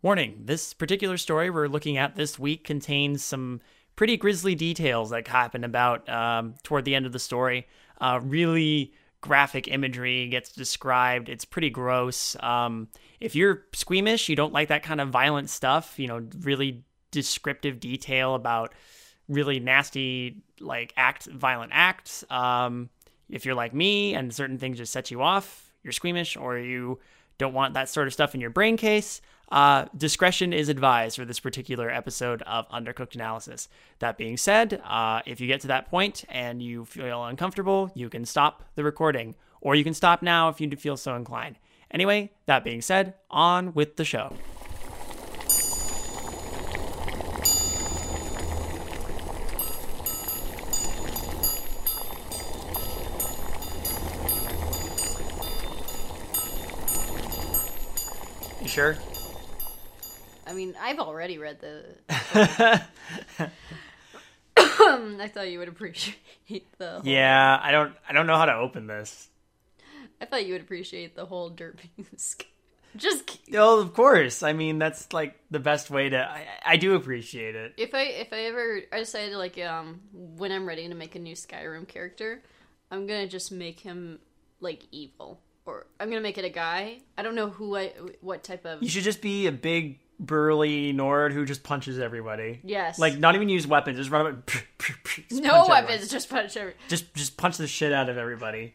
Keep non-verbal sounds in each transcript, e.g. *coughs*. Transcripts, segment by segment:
Warning this particular story we're looking at this week contains some pretty grisly details that happen about um, toward the end of the story. Uh, really graphic imagery gets described. It's pretty gross. Um, if you're squeamish, you don't like that kind of violent stuff, you know, really descriptive detail about really nasty, like act, violent acts. Um, if you're like me and certain things just set you off, you're squeamish or you don't want that sort of stuff in your brain case, uh, discretion is advised for this particular episode of Undercooked Analysis. That being said, uh, if you get to that point and you feel uncomfortable, you can stop the recording, or you can stop now if you feel so inclined. Anyway, that being said, on with the show. You sure? I mean, I've already read the. *laughs* *laughs* I thought you would appreciate the. Whole, Yeah, I don't I don't know how to open this. I thought you would appreciate the whole derping. *laughs* Just Oh, of course. I mean, that's like the best way to I, I do appreciate it. if I if I ever I decided like um when I'm ready to make a new Skyrim character, I'm gonna just make him like evil or I'm gonna make it a guy. I don't know who I what type of You should just be a big burly Nord who just punches everybody. yes Like not even use weapons, just run up and *laughs* just no punch weapons, everyone. just punch every. Just just punch the shit out of everybody.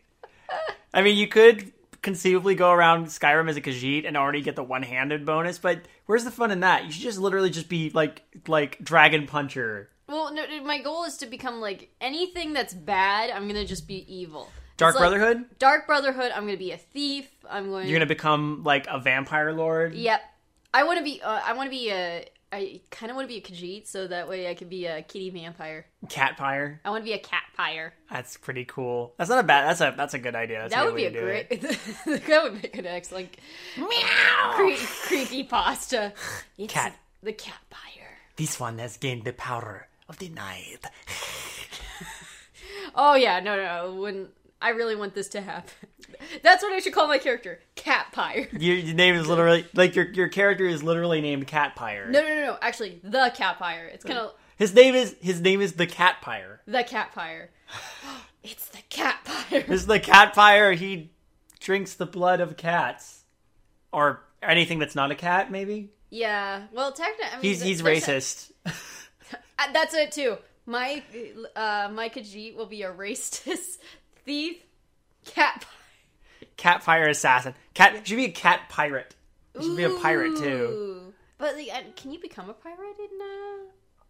I mean, you could conceivably go around Skyrim as a Khajiit and already get the one-handed bonus, but where's the fun in that? You should just literally just be like like Dragon Puncher. Well, no, my goal is to become like anything that's bad. I'm gonna just be evil. Dark like- Brotherhood? Dark Brotherhood. I'm gonna be a thief. I'm going. You're gonna become like a vampire lord. Yep. I want to be. Uh, I want to be a. I kind of want to be a Khajiit, so that way I could be a kitty vampire. Cat Catpire. I want to be a cat pyre. That's pretty cool. That's not a bad. That's a that's a good idea. That's That would be a great. *laughs* that would make an excellent Meow. cre- creepy pasta. *laughs* It's Cat. The cat pyre. This one has gained the power of the night. *laughs* Oh yeah, No no, no. When I really want this to happen, *laughs* that's what I should call my character, cat pyre. *laughs* Your, your name is literally like your your character is literally named Catpire. No, no, no, no. Actually, the cat pyre. It's kind of His name is his name is the Catpire. the cat pyre. *sighs* it's the cat pyre. Is the Catpire. He drinks the blood of cats, or anything that's not a cat. Maybe Yeah. Well, technically, I mean, he's he's there's a- racist. *laughs* Uh, that's it too. My uh, my Khajiit will be a racist thief, cat. cat fire assassin. Cat should be a cat pirate. He should be a pirate too. Ooh. But like, uh, can you become a pirate in?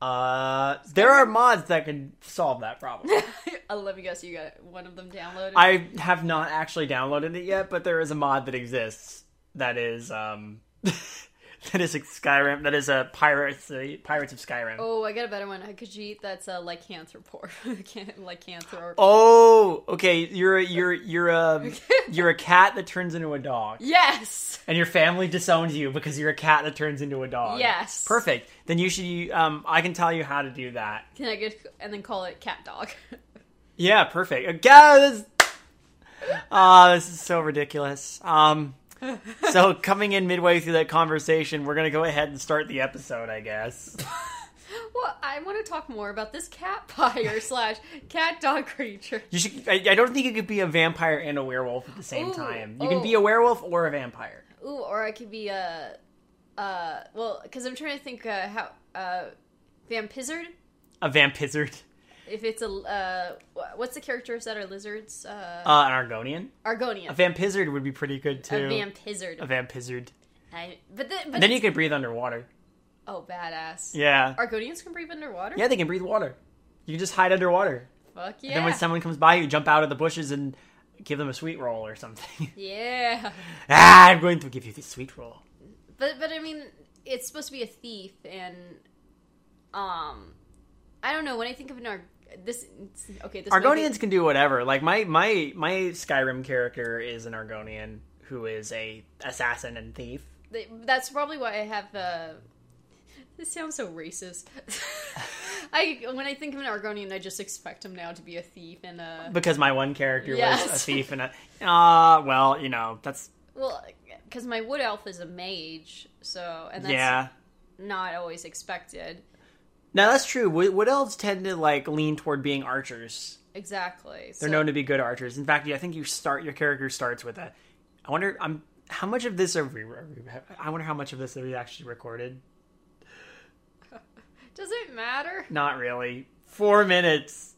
Uh, there are mods that can solve that problem. Uh... I'll let me. You got one of them downloaded. I have not actually downloaded it yet, but there is a mod that exists that is um *laughs* *laughs* that is a Skyrim that is a pirates Pirates of Skyrim. Oh. oh, I got a better one. A Khajiit that's a lycanthropore. *laughs* Can't lycanthrope. Oh, okay. You're a, you're you're a *laughs* you're a cat that turns into a dog, Yes. and your family disowns you because you're a cat that turns into a dog. Yes. Perfect. Then you should. Um, I can tell you how to do that. Can I get and then call it cat dog? Yeah, perfect. Uh, Guys, ah, this is so ridiculous. Um, so coming in midway through that conversation, we're gonna go ahead and start the episode, I guess. *laughs* well, I want to talk more about this cat pyre *laughs* slash cat dog creature. You should. I, I don't think you could be a vampire and a werewolf at the same Ooh, time. You can oh. be a werewolf or a vampire. Ooh, or I could be a, uh, well, because I'm trying to think uh, how uh, vampizard. A vampizard. If it's a uh, what's the characters that are lizards? Uh, Uh, an Argonian. Argonian. A vampizard would be pretty good too. A vampizard. A vampizard. I, but then, but then you could breathe underwater. oh, badass. Yeah. Argonians can breathe underwater. Yeah, they can breathe water. You can just hide underwater. Fuck yeah. Then when someone comes by, you jump out of the bushes and give them a sweet roll or something. *laughs* yeah, ah, I'm going to give you the sweet roll. but but I mean, it's supposed to be a thief, and um, I don't know. When I think of an this, okay, this might be- Argonians can do whatever. Like my my my Skyrim character is an Argonian who is a assassin and thief. That's probably why I have Uh, this sounds so racist. *laughs* I when I think of an Argonian, I just expect him now to be a thief and a Because my one character was a thief and a ah, well, you know, that's well, because my wood elf is a mage, so and that's yeah. not always expected. Now that's true. Wood, elves tend to like lean toward being archers. Exactly. They're so, known to be good archers. In fact, I think you start your character starts with a. I wonder. I'm how much of this are we? are we- I wonder how much of this are we actually recorded. *laughs* Does it matter? Not really. Four minutes.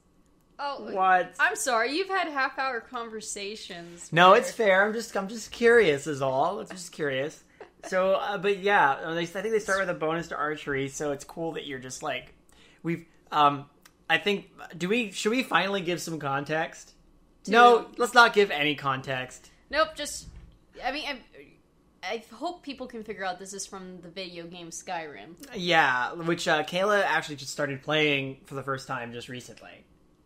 Oh, What? I'm sorry. You've had half hour conversations. No, where- it's fair. I'm just I'm just curious is all. I'm just curious. So, uh, but yeah, uh, I think they start with a bonus to archery. So it's cool that you're just like we've. Um, I think do we should we finally give some context? No, let's not give any context. Nope. Just. I mean, I, I hope people can figure out this is from the video game Skyrim. Yeah, which uh, Kayla actually just started playing for the first time just recently.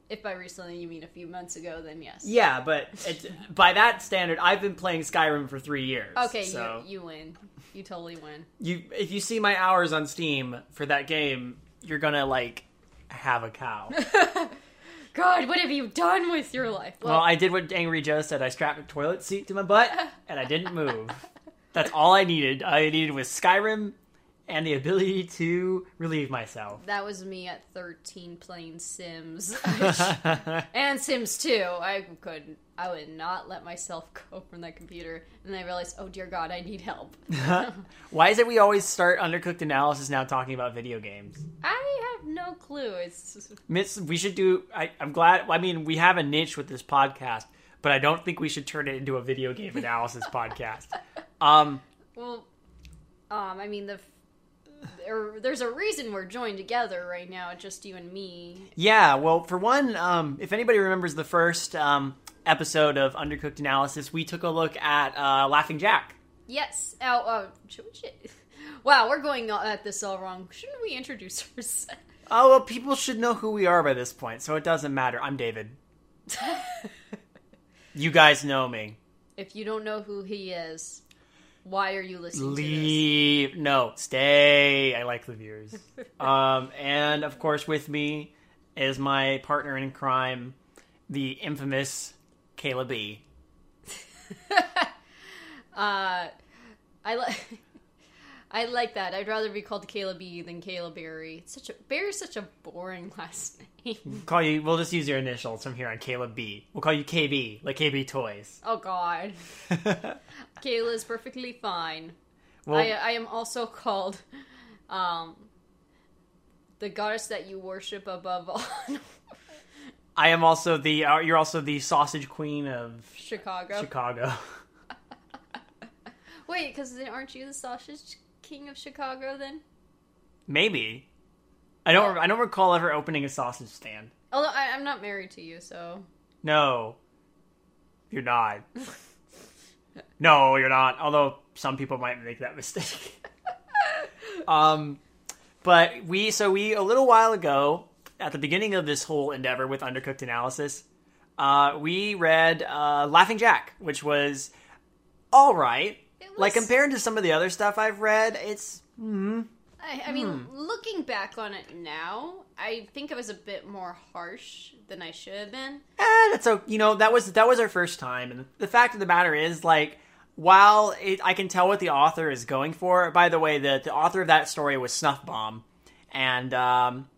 If by recently you mean a few months ago, then yes. Yeah, but it, by that standard, I've been playing Skyrim for three years. Okay, so you you win. You totally win. you if you see my hours on Steam for that game, you're gonna like have a cow. *laughs* God, what have you done with your life? well, I did what Angry Joe said. I strapped a toilet seat to my butt and I didn't move. That's all I needed. All I needed was Skyrim and the ability to relieve myself. that was me at 13 playing Sims. *laughs* *laughs* and Sims 2. I couldn't. I would not let myself *laughs* go from that computer. And then I realized, oh dear God, I need help. Why is it we always start undercooked analysis now talking about video games? I have no clue. It's Miss, we should do. I, I'm glad. I mean, we have a niche with this podcast, but I don't think we should turn it into a video game analysis podcast. Um, well, um, I mean the. There, there's a reason we're joined together right now, just you and me. yeah. Well, for one, um, if anybody remembers the first um, episode of Undercooked Analysis, we took a look at uh, Laughing Jack. Yes. Oh, uh, should we, should, *laughs* wow, we're going at this all wrong. Shouldn't we introduce ourselves? Oh well, people should know who we are by this point, so it doesn't matter. I'm David. *laughs* You guys know me. if you don't know who he is, why are you listening to Leave. No, stay. I like the viewers. *laughs* um, and of course, with me is my partner in crime, the infamous Kayla B. *laughs* Uh, I like. *laughs* I like that. I'd rather be called Kayla B than Kayla Berry. It's such a Berry's such a boring last name. *laughs* Call you. We'll just use your initials from here on. Kayla B. We'll call you KB, like KB Toys. Oh God, *laughs* Kayla is perfectly fine. well, I, I am also called, um, the goddess that you worship above all. *laughs* I am also the. Uh, you're also the sausage queen of Chicago. Chicago. Wait, because aren't you the sausage king of Chicago then? Maybe. I don't. I don't recall ever opening a sausage stand. Although I, I'm not married to you, so No, you're not. *laughs* no, you're not. Although some people might make that mistake. *laughs* um, but we so we a little while ago at the beginning of this whole endeavor with undercooked analysis, uh, we read uh, Laughing Jack, which was all right. It Like compared to some of the other stuff I've read, it's I, I mean, Hmm. looking back on it now, I think I was a bit more harsh than I should have been. eh, that's so you know that was that was our first time, and the fact of the matter is like. While it, I can tell what the author is going for, by the way, the, the author of that story was Snuff Bomb, and um,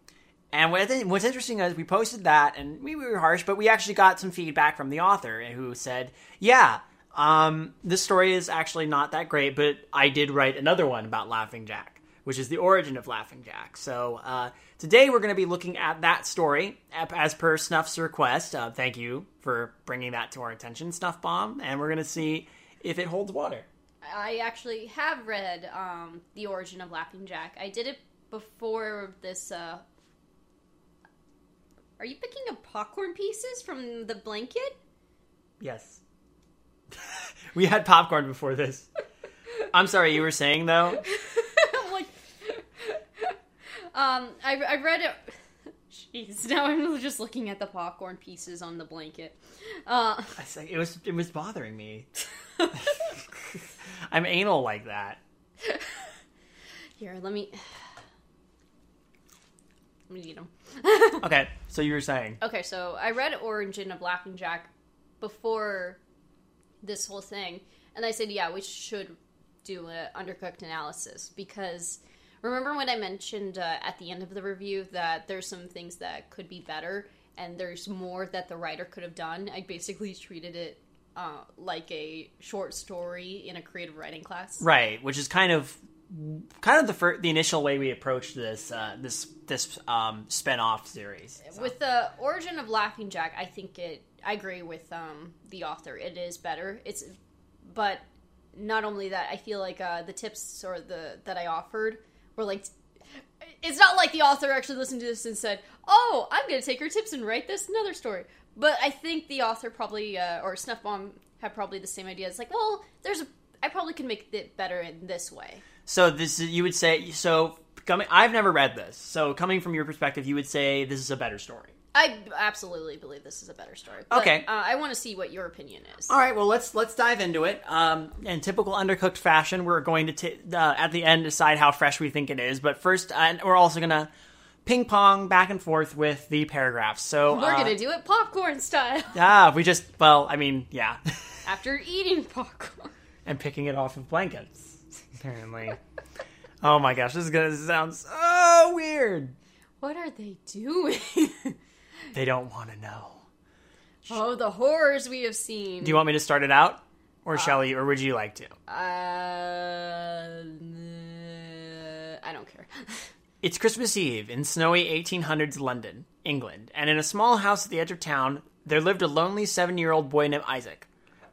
and what think, what's interesting is we posted that, and we, we were harsh, but we actually got some feedback from the author who said, "Yeah, um, this story is actually not that great, but I did write another one about Laughing Jack, which is the origin of Laughing Jack." So uh, today we're going to be looking at that story as per Snuff's request. Uh, thank you for bringing that to our attention, Snuff Bomb, and we're going to see if it holds water. I actually have read um, The Origin of Laughing Jack. I did it before this. Uh... Are you picking up popcorn pieces from the blanket? Yes. *laughs* we had popcorn before this. I'm sorry, you were saying though. *laughs* Um, I, I read it. *laughs* Jeez, now I'm just looking at the popcorn pieces on the blanket. Uh, *laughs* it was it was bothering me. *laughs* I'm anal like that. here, let me. *sighs* Let me eat them. Okay, so you were saying. Okay, so I read Origin of Laughing Jack before this whole thing, and I said, yeah, we should do an undercooked analysis because remember when I mentioned uh, at the end of the review that there's some things that could be better and there's more that the writer could have done. I basically treated it uh, like a short story in a creative writing class. Right, which is kind of kind of the fir- the initial way we approached this uh, this this um, spin-off series. So. With the origin of Laughing Jack, I think it. I agree with um, the author. It is better. It's, but not only that, I feel like uh, the tips or the that I offered like. It's not like the author actually listened to this and said, "Oh, I'm going to take your tips and write this another story." But I think the author probably uh, or Snuff Bomb had probably the same idea. It's like, well, there's a. I probably can make it better in this way. So this is you would say so coming. I've never read this, so coming from your perspective, you would say this is a better story. I absolutely believe this is a better story. But, Okay. uh, I want to see what your opinion is. All right, well let's let's dive into it. Um, in typical undercooked fashion, we're going to t- uh, at the end decide how fresh we think it is. But first, uh, we're also gonna ping pong back and forth with the paragraphs. So We're uh, gonna do it popcorn style *laughs* ah, we just well, I mean, yeah, *laughs* after eating popcorn. and picking it off of blankets. *laughs* Apparently. oh my gosh, this is gonna sound so weird. What are they doing? They don't want to know. oh, the horrors we have seen. Do you want me to start it out, or shall you, or would you like to? Uh, I don't care. *laughs* It's Christmas Eve in snowy 1800s London, England, and in a small house at the edge of town, there lived a lonely seven year old boy named Isaac.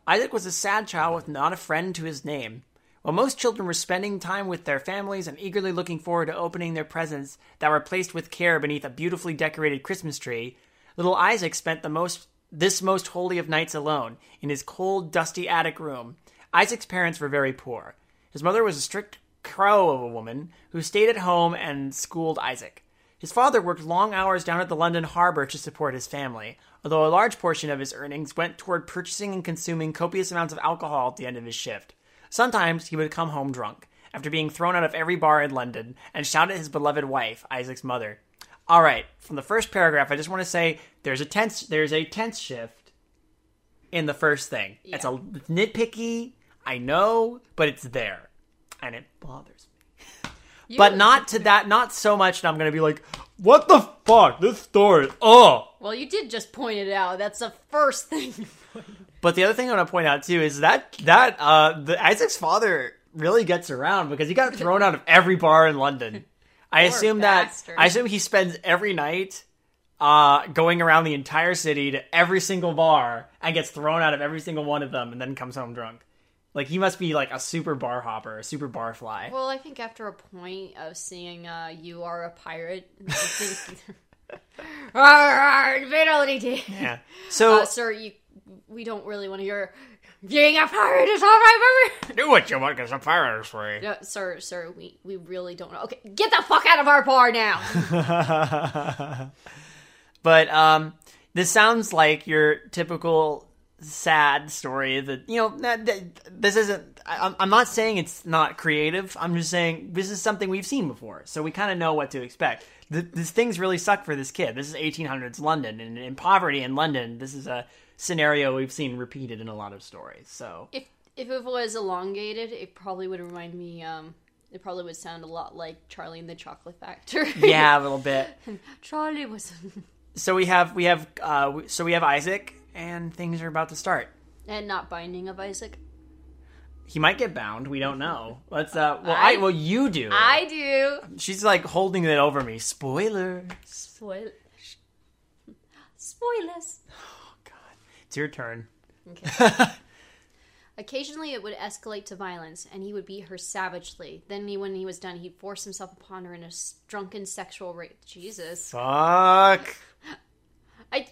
Isaac was a sad child with not a friend to his name. While most children were spending time with their families and eagerly looking forward to opening their presents that were placed with care beneath a beautifully decorated Christmas tree, little Isaac spent the most this most holy of nights alone in his cold, dusty attic room. Isaac's parents were very poor. His mother was a strict crow of a woman who stayed at home and schooled Isaac. His father worked long hours down at the London harbor to support his family, although a large portion of his earnings went toward purchasing and consuming copious amounts of alcohol at the end of his shift. Sometimes he would come home drunk, after being thrown out of every bar in London, and shout at his beloved wife, Isaac's mother. All right, from the first paragraph, I just want to say there's a tense there's a tense shift in the first thing. It's a it's nitpicky, I know, but it's there, and it bothers me. *laughs* But not to *laughs* that, not so much that I'm gonna be like, what the fuck, this story, oh. Well, you did just point it out. That's the first *laughs* thing. But the other thing I want to point out too is that that uh, the Isaac's father really gets around because he got thrown out of every bar in London. I Poor assume that. I assume he spends every night uh, going around the entire city to every single bar and gets thrown out of every single one of them and then comes home drunk. Like he must be like a super bar hopper, a super bar fly. Well, I think after a point of seeing uh, you are a pirate, *laughs* I think. *laughs* Fidelity Yeah. So Uh, sir, you, we don't really want to hear. Being a pirate is all right, baby. do what you want because I'm a pirate is free. No, sir, sir, we, we really don't know. Okay, get the fuck out of our bar now. *laughs* but um, this sounds like your typical sad story that you know that, this isn't I, I'm- i'm not saying it's not creative i'm just saying this is something we've seen before so we kind of know what to expect Th- this things really suck for this kid this is 1800s london and in poverty in london this is a scenario we've seen repeated in a lot of stories so if if it was elongated, it probably would remind me. Um, it probably would sound a lot like Charlie and the Chocolate Factory. *laughs* yeah a little bit *laughs* Charlie was. *laughs* so we have we have uh so we have isaac and things are about to start and not binding of Isaac. he might get bound we don't know let's uh well i, I- well you do I do. She's like holding it over me. Spoiler. Spoil. Spoilers. It's your turn. Okay. *laughs* Occasionally, it would escalate to violence, and he would beat her savagely. Then, he, when he was done, he'd force himself upon her in a drunken sexual rape. Jesus, Fuck. *laughs* I,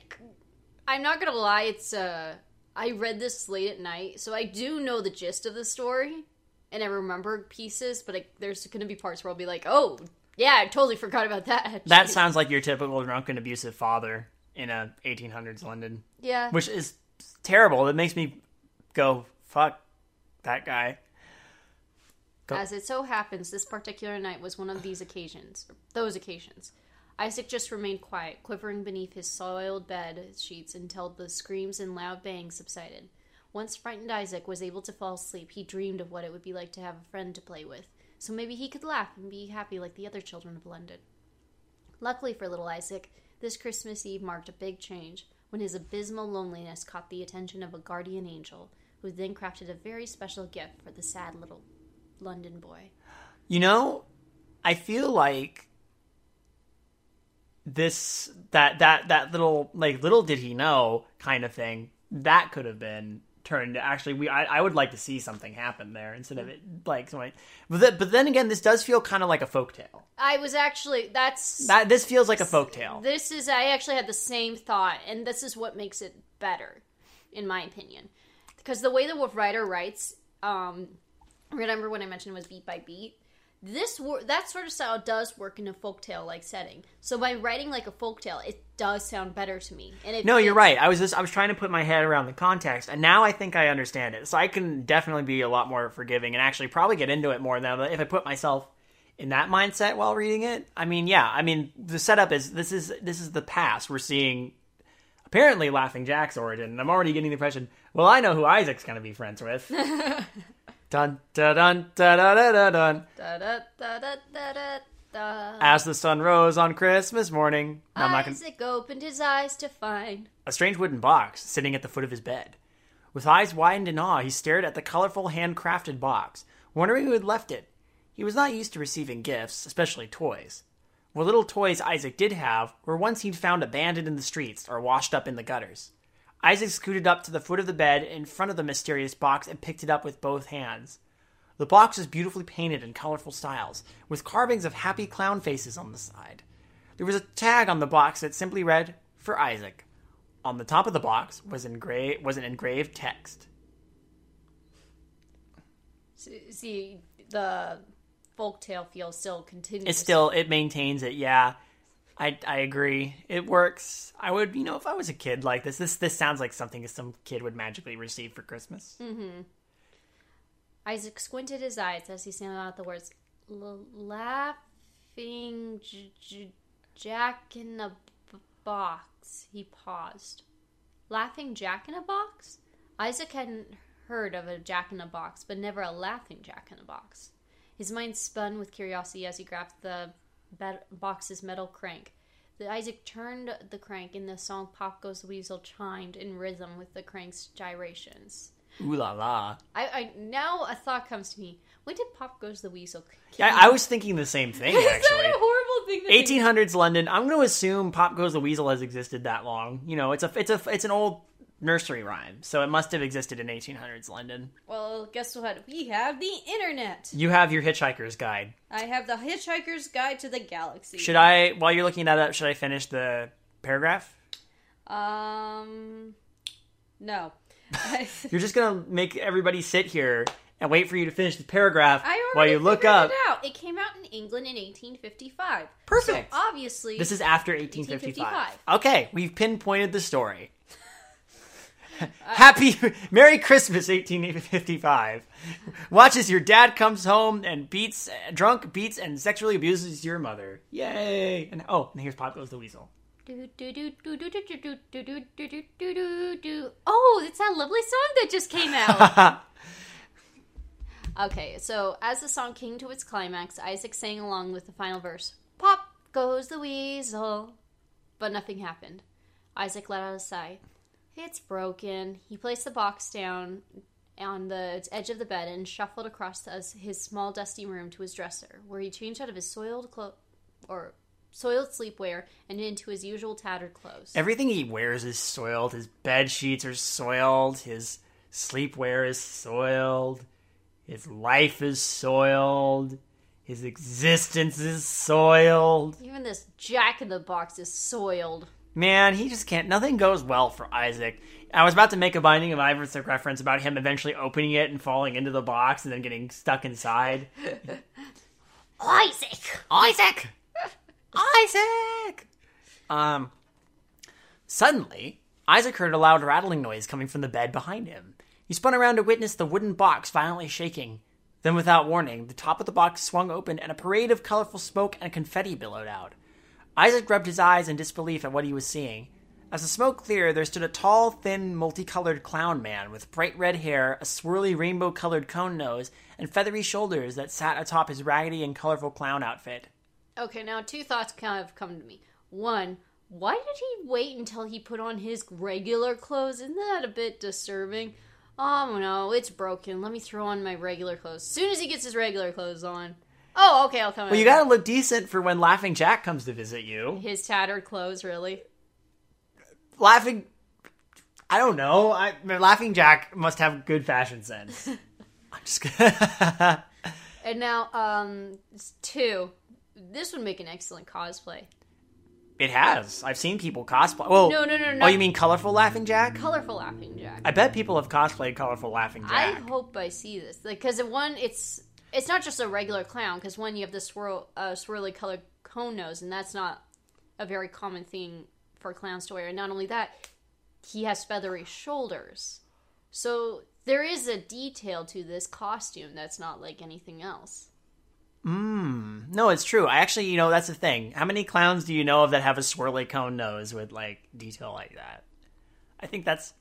I'm not gonna lie. It's uh, I read this late at night, so I do know the gist of the story, and I remember pieces. But I, there's gonna be parts where I'll be like, "Oh, yeah, I totally forgot about that." That *laughs* sounds like your typical drunken abusive father in a 1800s London, yeah. which is terrible. It makes me go fuck that guy. Go- As it so happens, this particular night was one of these occasions, those occasions. Isaac just remained quiet, quivering beneath his soiled bed sheets until the screams and loud bangs subsided. Once frightened Isaac was able to fall asleep, he dreamed of what it would be like to have a friend to play with. So maybe he could laugh and be happy like the other children of London. Luckily for little Isaac, this Christmas Eve marked a big change when his abysmal loneliness caught the attention of a guardian angel, who then crafted a very special gift for the sad little London boy. You know, I feel like this that that that little like little did he know kind of thing that could have been turned actually we I, I would like to see something happen there instead of it like so I, but, the, but then again this does feel kind of like a folktale. I was actually that's that this feels like a folktale. This is I actually had the same thought, and this is what makes it better, in my opinion, because the way the Wolf writer writes, um, remember when I mentioned it was beat by beat. This wor- that sort of style does work in a folktale like setting. So by writing like a folktale, it does sound better to me. And it, no you're right. I was just i was trying to put my head around the context and now i think i understand it. So i can definitely be a lot more forgiving and actually probably get into it more now if i put myself in that mindset while reading it. I mean yeah i mean the setup is this is this is the past. We're seeing apparently laughing jack's origin and i'm already getting the impression well i know who isaac's going to be friends with *laughs* Dun dun dun. As the sun rose on Christmas morning, I'm not gonna... Isaac opened his eyes to find a strange wooden box sitting at the foot of his bed. With eyes widened in awe, he stared at the colorful handcrafted box, wondering who had left it. He was not used to receiving gifts, especially toys. What little toys Isaac did have were ones he'd found abandoned in the streets or washed up in the gutters. Isaac scooted up to the foot of the bed in front of the mysterious box and picked it up with both hands. The box was beautifully painted in colorful styles, with carvings of happy clown faces on the side. There was a tag on the box that simply read, For Isaac. On the top of the box was, engra- was an engraved text. See, the folktale feel still continues. It still it maintains it, yeah. I I agree. It works. I would, you know, if I was a kid like this, this this sounds like something some kid would magically receive for Christmas. Mm-hmm. Isaac squinted his eyes as he sounded out the words laughing j- j- jack in a b- box. He paused. Laughing jack in a box? Isaac hadn't heard of a jack in a box, but never a laughing jack in a box. His mind spun with curiosity as he grasped the box's metal crank. The Isaac turned the crank, and the song "Pop Goes the Weasel" chimed in rhythm with the crank's gyrations. Ooh la la. I, I now a thought comes to me. When did Pop Goes the Weasel? Yeah, I was thinking the same thing *laughs* Is that a horrible thing? Think? 1800s London. I'm going to assume Pop Goes the Weasel has existed that long. You know, it's a it's a it's an old nursery rhyme, so it must have existed in 1800s London. Well, guess what? We have the internet. You have your Hitchhiker's Guide. I have the Hitchhiker's Guide to the Galaxy. Should I, while you're looking that up, should I finish the paragraph? Um, no. *laughs* You're just gonna make everybody sit here and wait for you to finish the paragraph while you look up. It, out. it came out in England in 1855. Perfect. So obviously, This is after 1855. 1855. Okay, we've pinpointed the story. Happy Merry Christmas 1855. Watches your dad comes home and beats drunk beats and sexually abuses your mother. Yay. And oh, and here's Pop Goes the Weasel. Oh, it's that lovely song that just came out. okay, so as the song came to its climax, Isaac sang along with the final verse. Pop goes the weasel. But nothing happened. Isaac let out a sigh. It's broken. He placed the box down on the edge of the bed and shuffled across his small dusty room to his dresser, where he changed out of his soiled clo- or soiled sleepwear and into his usual tattered clothes. Everything he wears is soiled. His bed sheets are soiled. His sleepwear is soiled. His life is soiled. His existence is soiled. Even this jack in the box is soiled. Man, he just can't. Nothing goes well for Isaac. I was about to make a Binding of Isaac reference about him eventually opening it and falling into the box and then getting stuck inside. *laughs* Isaac! Isaac! Isaac! Um, suddenly, Isaac heard a loud rattling noise coming from the bed behind him. He spun around to witness the wooden box violently shaking. Then, without warning, the top of the box swung open and a parade of colorful smoke and confetti billowed out. Isaac rubbed his eyes in disbelief at what he was seeing. As the smoke cleared, there stood a tall, thin, multicolored clown man with bright red hair, a swirly rainbow colored cone nose, and feathery shoulders that sat atop his raggedy and colorful clown outfit. Okay, now two thoughts kind of come to me. One, why did he wait until he put on his regular clothes? Isn't that a bit disturbing? Oh no, it's broken. Let me throw on my regular clothes. As soon as he gets his regular clothes on. Oh, okay, I'll come. Well, you gotta look decent for when Laughing Jack comes to visit you. his tattered clothes, really. Laughing. I don't know. I Laughing Jack must have good fashion sense. *laughs* I'm just gonna. *laughs* And now, um, two. This would make an excellent cosplay. it has. I've seen people cosplay. Well, No, no, no, no. Oh, you mean colorful Laughing Jack? Colorful Laughing Jack. I bet people have cosplayed colorful Laughing Jack. I hope I see this because one, it's it's not just a regular clown. Because one, you have the swirl, uh, swirly colored cone nose, and that's not a very common thing for clowns to wear. And not only that, he has feathery shoulders. So there is a detail to this costume that's not like anything else. No, it's true. I actually, you know, that's the thing. How many clowns do you know of that have a swirly cone nose with like detail like that? I think that's.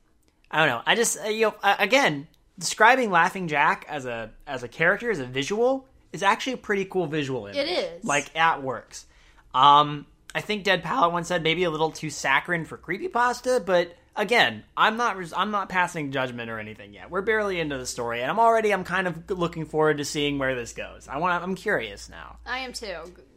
I don't know. I just uh, you know again describing Laughing Jack as a as a character as a visual is actually a pretty cool visual. Image. It is. like that works. Um, I think Dead Palette once said maybe a little too saccharine for creepypasta, but again, I'm not res- I'm not passing judgment or anything yet. We're barely into the story, and I'm already I'm kind of looking forward to seeing where this goes. I want I'm curious now. I am too.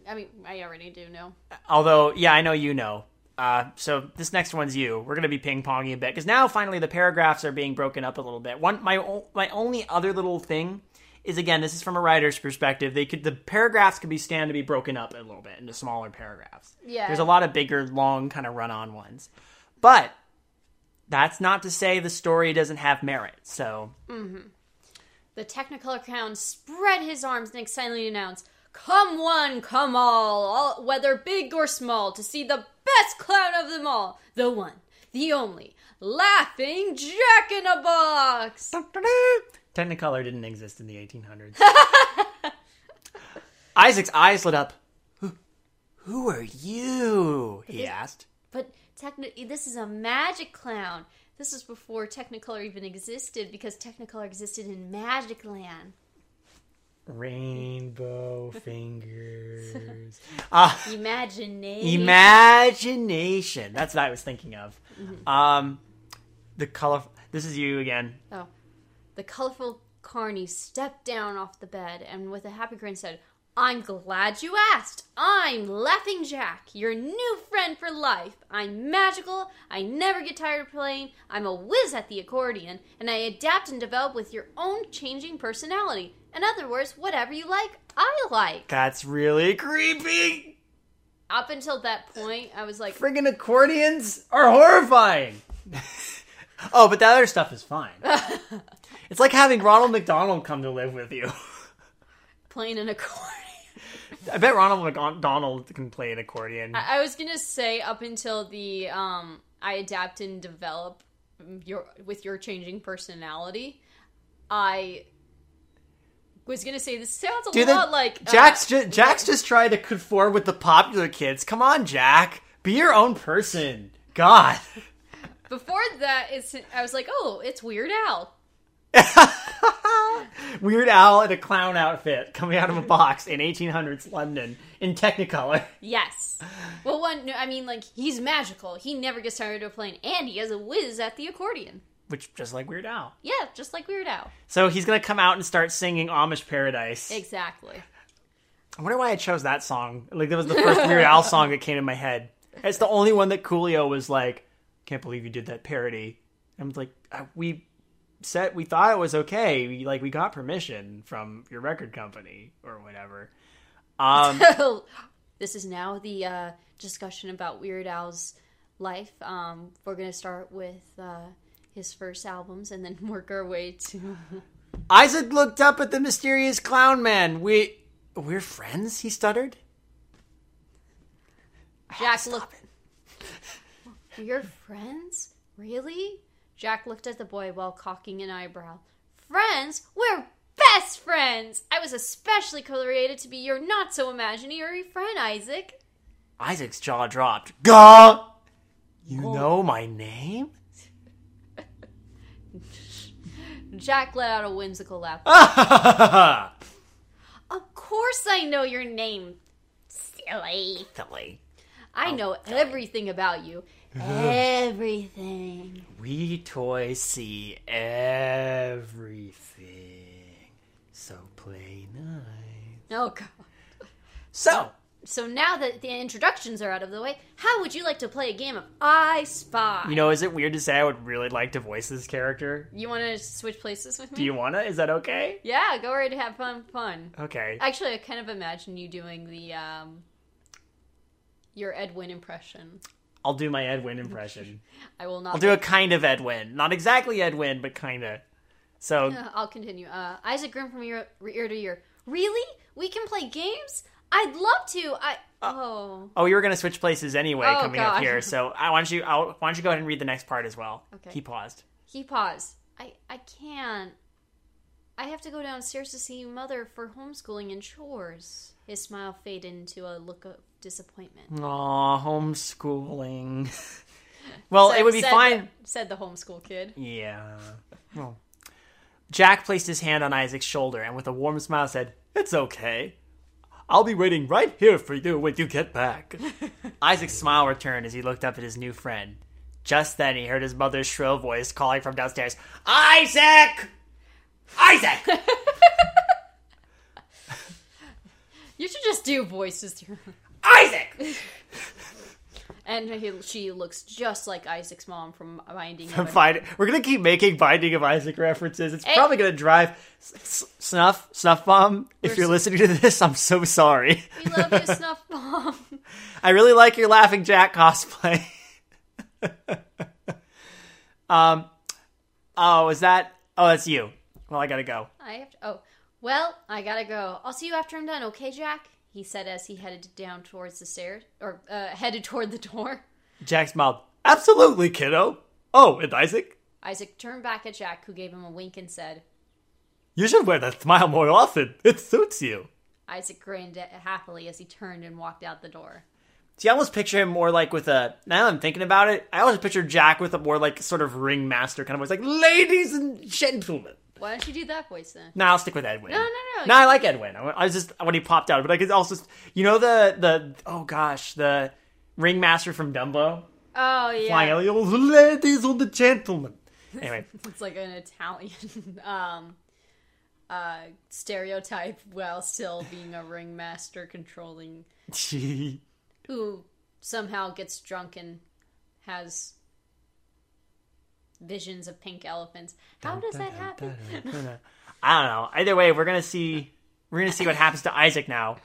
I mean, I already do know. Although, yeah, I know you know. Uh, so this next one's you. We're gonna be ping ponging a bit because now finally the paragraphs are being broken up a little bit. One my o- my only other little thing is again this is from a writer's perspective. They could the paragraphs could be stand to be broken up a little bit into smaller paragraphs. Yeah. there's a lot of bigger, long kind of run on ones, but that's not to say the story doesn't have merit. So The Technicolor clown spread his arms and excitedly announced, Come one, come all, all, whether big or small, to see the best clown of them all, the one, the only, Laughing Jack in a Box! *laughs* Technicolor didn't exist in the 1800s. *laughs* Isaac's eyes lit up. Who, who are you? He asked. But techni- this is a magic clown. This is before Technicolor even existed because Technicolor existed in Magic Land. Rainbow *laughs* fingers. *laughs* Imagination. Imagination. That's what I was thinking of. Um, the color. This is you again. Oh. The colorful Carney stepped down off the bed and with a happy grin said, I'm glad you asked. I'm Laughing Jack, your new friend for life. I'm magical. I never get tired of playing. I'm a whiz at the accordion, and I adapt and develop with your own changing personality. In other words, whatever you like, I like. That's really creepy. Up until that point, I was like, Friggin' accordions are horrifying. *laughs* oh, but the other stuff is fine. *laughs* it's like having Ronald McDonald come to live with you. playing an accordion. I bet Ronald McDonald can play an accordion. I I was gonna say up until the um, I adapt and develop your with your changing personality. I was gonna say this sounds a Do the- lot like uh, Jack's just Jack's just trying to conform with the popular kids. Come on, Jack, be your own person. God, *laughs* before that. It's I was like, oh, it's Weird Al. *laughs* Weird Al in a clown outfit coming out of a box in 1800s London in Technicolor. Yes. Well, one, I mean, like he's magical. He never gets tired of playing, and he has a whiz at the accordion. Which just like Weird Al. Yeah, just like Weird Al. So he's gonna come out and start singing Amish Paradise. Exactly. I wonder why I chose that song. Like that was the first Weird Al *laughs* song that came in my head. It's the only one that Coolio was like, "Can't believe you did that parody." I'm like, we said we thought it was okay. We, like we got permission from your record company or whatever. Um, *laughs* this is now the uh, discussion about Weird Al's life. Um, we're gonna start with uh, his first albums and then *laughs* work our way to. *laughs* Isaac looked up at the mysterious clown man. We we're friends. He stuttered. Jack ah, Stop looked. We're *laughs* friends, really? Jack looked at the boy while cocking an eyebrow. Friends? We're best friends. I was especially created to be your not so imaginary friend, Isaac. Isaac's jaw dropped. Gah! You know my name? Jack let out a whimsical laugh. *laughs* Of course I know your name, silly. Silly. I oh, know everything about you. *laughs* Everything. We toys see everything. So play nice. Oh god. So, So now that the introductions are out of the way, how would you like to play a game of I Spy? you know, is it weird to say I would really like to voice this character? You want to switch places with me? Do you wanna? Is that okay? Yeah, go right and have fun. Fun. Okay. Actually, I kind of imagine you doing the um, your Edwin impression. I'll do my Edwin impression. *laughs* I will not. I'll do a kind of Edwin. Not exactly Edwin, but kinda. So, Uh, *laughs* I'll continue. Uh, Isaac Grimm from ear, ear to ear. Really? We can play games? I'd love to. I uh, oh. oh, you were gonna switch places anyway Oh, coming up here. So, I why don't you? I'll, why don't you go ahead and read the next part as well? Okay. He paused. He paused. I I can't. I have to go downstairs to see mother for homeschooling and chores. His smile faded into a look of disappointment. Aw, homeschooling. *laughs* *laughs* well, Said- it would be said fine. Said the homeschool kid. Yeah. Well, Jack placed his hand on Isaac's shoulder and with a warm smile said, It's okay. I'll be waiting right here for you when you get back. *laughs* Isaac's smile returned as he looked up at his new friend. Just then he heard his mother's shrill voice calling from downstairs, Isaac! Isaac! *laughs* You should just do voices. Here. Isaac! *laughs* and he, she looks just like Isaac's mom from Binding of fine. We're gonna keep making Binding of Isaac references. It's Hey. probably gonna drive S- S- Snuff, Snuff Bomb. If We're you're listening to this, I'm so sorry. We love you, *laughs* Snuff Bomb. I really like your Laughing Jack cosplay. *laughs* um, oh, is that? Oh, that's you. Well, I gotta go. I have to. Oh, well, I gotta go. I'll see you after I'm done, okay, Jack? He said as he headed down towards the stairs, or uh, headed toward the door. Jack smiled. Absolutely, kiddo. Oh, and Isaac, Isaac turned back at Jack, who gave him a wink and said, you should wear that smile more often. It suits you. Isaac grinned happily as he turned and walked out the door. See, I almost picture him more like with a. Now that I'm thinking about it, I always picture Jack with a more like sort of ringmaster kind of voice, like "Ladies and gentlemen." Why don't you do that voice then? No, I'll stick with Edwin. No, no, no. No, I like Edwin. I was just when he popped out, but I could also, you know, the the oh gosh, the ringmaster from Dumbo Oh yeah, flying out, "Oh, the ladies and the gentlemen. *laughs* Anyway, it's like an Italian *laughs* um, uh, stereotype while still being a ringmaster controlling *laughs* who somehow gets drunk and has visions of pink elephants. How does that happen? *laughs* I don't know. Either way, we're gonna see we're gonna see what happens to Isaac now.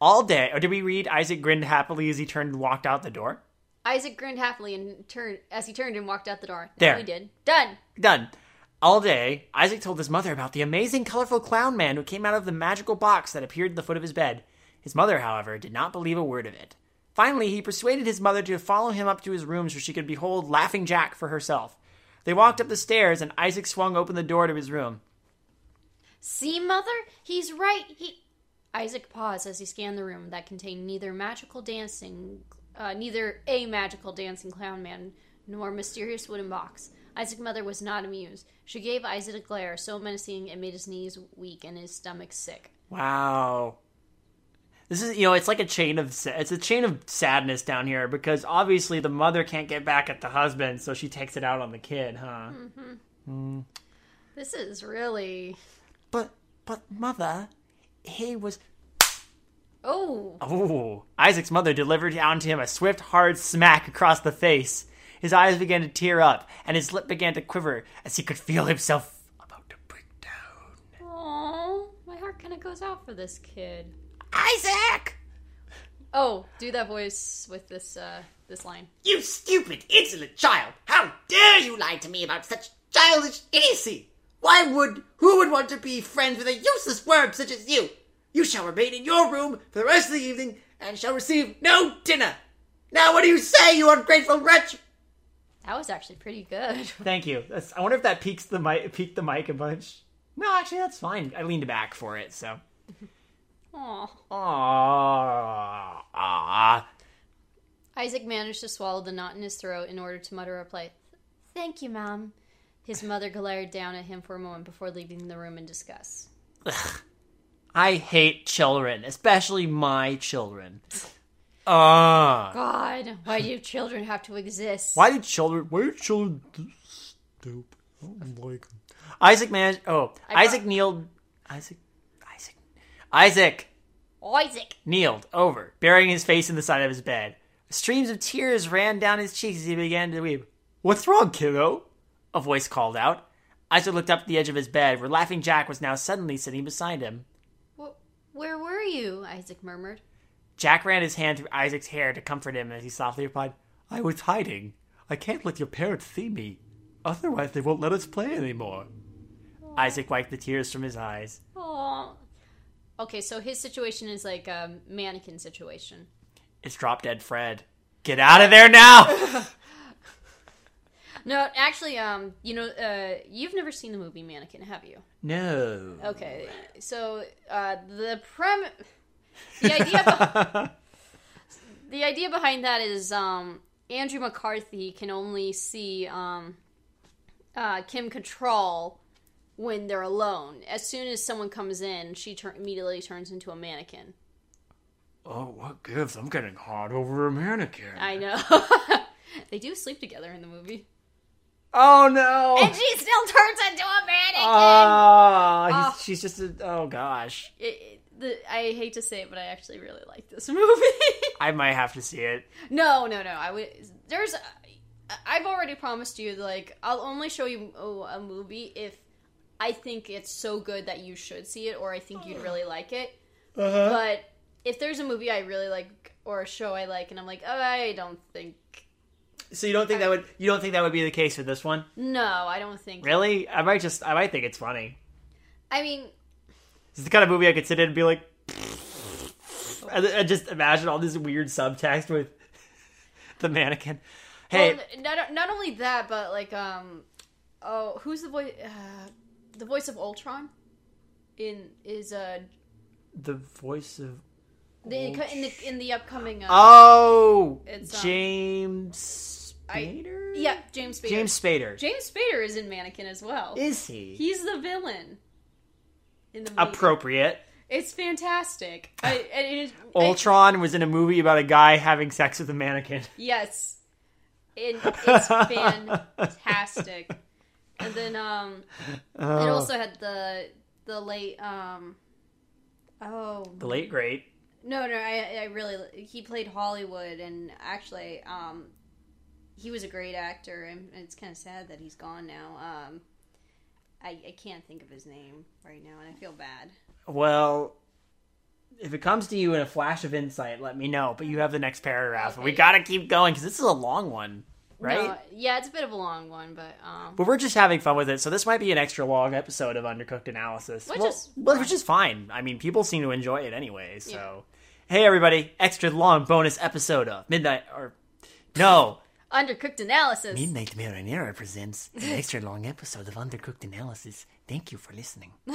All day, or did we read Isaac grinned happily as he turned and walked out the door? Isaac grinned happily and turned as he turned and walked out the door. There. he did. Done. Done. All day, Isaac told his mother about the amazing, colorful clown man who came out of the magical box that appeared at the foot of his bed. His mother, however, did not believe a word of it. Finally, he persuaded his mother to follow him up to his room so she could behold Laughing Jack for herself. They walked up the stairs, and Isaac swung open the door to his room. See, mother, he's right. He. Isaac paused as he scanned the room that contained neither magical dancing, uh, neither a magical dancing clown man nor mysterious wooden box. Isaac's mother was not amused. She gave Isaac a glare so menacing it made his knees weak and his stomach sick. Wow. This is, you know, it's like a chain of it's a chain of sadness down here because obviously the mother can't get back at the husband, so she takes it out on the kid, huh? Mm-hmm. Hmm. This is really. But but mother, he was Oh, Oh, Isaac's mother delivered down to him a swift, hard smack across the face. His eyes began to tear up, and his lip began to quiver as he could feel himself about to break down. Aw, my heart kind of goes out for this kid. Isaac! Oh, do that voice with this uh this line. You stupid, insolent child! How dare you lie to me about such childish idiocy? Why would, who would want to be friends with a useless worm such as you? You shall remain in your room for the rest of the evening and shall receive no dinner. Now what do you say, you ungrateful wretch? That was actually pretty good. *laughs* Thank you. That's, I wonder if that peaks the mic, peaked the mic a bunch. No, actually, that's fine. I leaned back for it, so. Aw. Aww. Aww. Isaac Isaac managed to swallow the knot in his throat in order to mutter a reply. Thank you, Mom. His mother glared down at him for a moment before leaving the room in disgust. I hate children, especially my children. Ah. God, why do children have to exist? Why do children? Why are children stupid? I don't like 'em. Isaac managed. Oh, I Isaac kneeled. Isaac. Isaac. Isaac Isaac! kneeled over, burying his face in the side of his bed. Streams of tears ran down his cheeks as he began to weep. What's wrong, kiddo? A voice called out. Isaac looked up at the edge of his bed, where Laughing Jack was now suddenly sitting beside him. Where were you? Isaac murmured. Jack ran his hand through Isaac's hair to comfort him as he softly replied, I was hiding. I can't let your parents see me. Otherwise, they won't let us play anymore. Isaac wiped the tears from his eyes. Oh. Okay, so his situation is like a mannequin situation. It's drop dead Fred. Get out of there now! *laughs* No, actually, um, you know, uh, you've never seen the movie Mannequin, have you? no. Okay, so uh, the prem, the idea, be- *laughs* the idea behind that is um, Andrew McCarthy can only see um, uh, Kim Cattrall when they're alone. As soon as someone comes in, she tur- immediately turns into a mannequin. Oh, what gives? I'm getting hot over a mannequin. I know. *laughs* they do sleep together in the movie, Oh no! and she still turns into a mannequin. Ah. she's just a. Oh gosh. It, it- the, I hate to say it, but I actually really like this *laughs* movie. I might have to see it. no, no, no. I would. There's. I've already promised you, like, I'll only show you oh, a movie if I think it's so good that you should see it, or I think you'd really like it. Uh-huh. But if there's a movie I really like or a show I like, and I'm like, oh, I don't think. So you don't think that would you don't think that would be the case with this one? No, I don't think. Really? I might just I might think it's funny. I mean, It's the kind of movie I could sit in and be like, and and just imagine all this weird subtext with *laughs* the mannequin. Hey, well, not not only that, but like, um, oh, who's the voice? Uh, the voice of Ultron in is uh the voice of the, in the in the upcoming. Uh, oh It's, um, James I- Spader. yeah, James Spader. James Spader. James Spader is in Mannequin as well. Is he He's the villain in the movie. appropriate? It's fantastic. I, and it is, I- *sighs* Ultron was in a movie about a guy having sex with a mannequin. yes, it, it's *laughs* fantastic. And then um, it Oh, also had the the late um, oh the late great. no no I I really he played Hollywood and actually um, he was a great actor and it's kind of sad that he's gone now. Um, I I can't think of his name right now and I feel bad. Well, if it comes to you in a flash of insight, let me know. But you have the next paragraph. Okay. We gotta keep going because this is a long one, right? No, yeah, it's a bit of a long one, but um, But we're just having fun with it, so this might be an extra long episode of Undercooked Analysis. Which Well- is well, which is fine. I mean, people seem to enjoy it anyway, so. Yeah. Hey, everybody, extra long bonus episode of Midnight, or. No! undercooked analysis. Midnight Marinara presents an extra long episode of Undercooked Analysis. Thank you for listening. *laughs*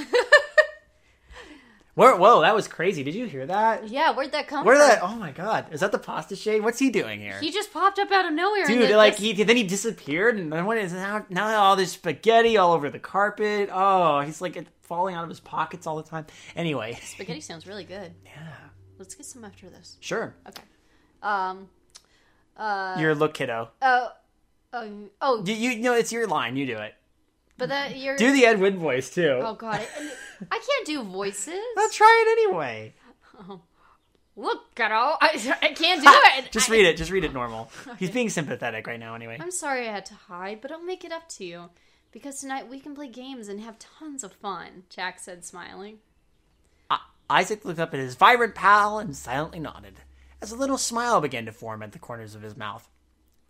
Where, whoa, that was crazy. Did you hear that? Yeah, where'd that come from? Where from? that? Oh my god, is that the pasta shade? What's he doing here? He just popped up out of nowhere. and Dude, then like this- he then he disappeared, and then what is now? Now all this spaghetti all over the carpet. Oh, he's like falling out of his pockets all the time. Anyway, *laughs* spaghetti sounds really good. yeah, Let's get some after this. sure. Okay. Um. Uh. Your look, kiddo. Oh. Oh. Oh. You, you know it's your line. You do it. But that *laughs* you're. Do the Ed Wood voice too. Oh God. *laughs* Oh, I, I can't do voices. Let's try it anyway. Look, girl. I, I can't do it. Just I- read it. Just read it normal. He's being sympathetic right now. Anyway. I'm sorry I had to hide, but I'll make it up to you. Because tonight we can play games and have tons of fun, Jack said, smiling. Isaac looked up at his vibrant pal and silently nodded, as a little smile began to form at the corners of his mouth.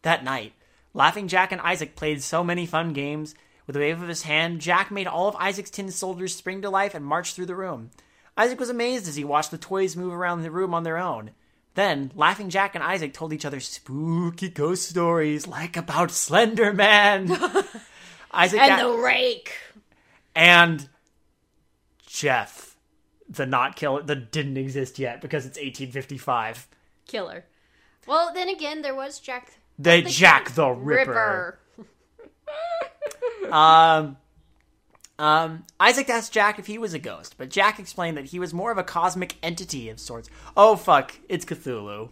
That night, Laughing Jack and Isaac played so many fun games. With a wave of his hand, Jack made all of Isaac's tin soldiers spring to life and march through the room. Isaac was amazed as he watched the toys move around the room on their own. Then, Laughing Jack and Isaac told each other spooky ghost stories, like about Slender Man. *laughs* Isaac And the rake. and Jeff, the not killer that didn't exist yet because it's 1855. Killer. Well, then again, there was Jack. The the Jack the Ripper. Ripper. *laughs* Um, um, Isaac asked Jack if he was a ghost, but Jack explained that he was more of a cosmic entity of sorts. Oh fuck, it's Cthulhu.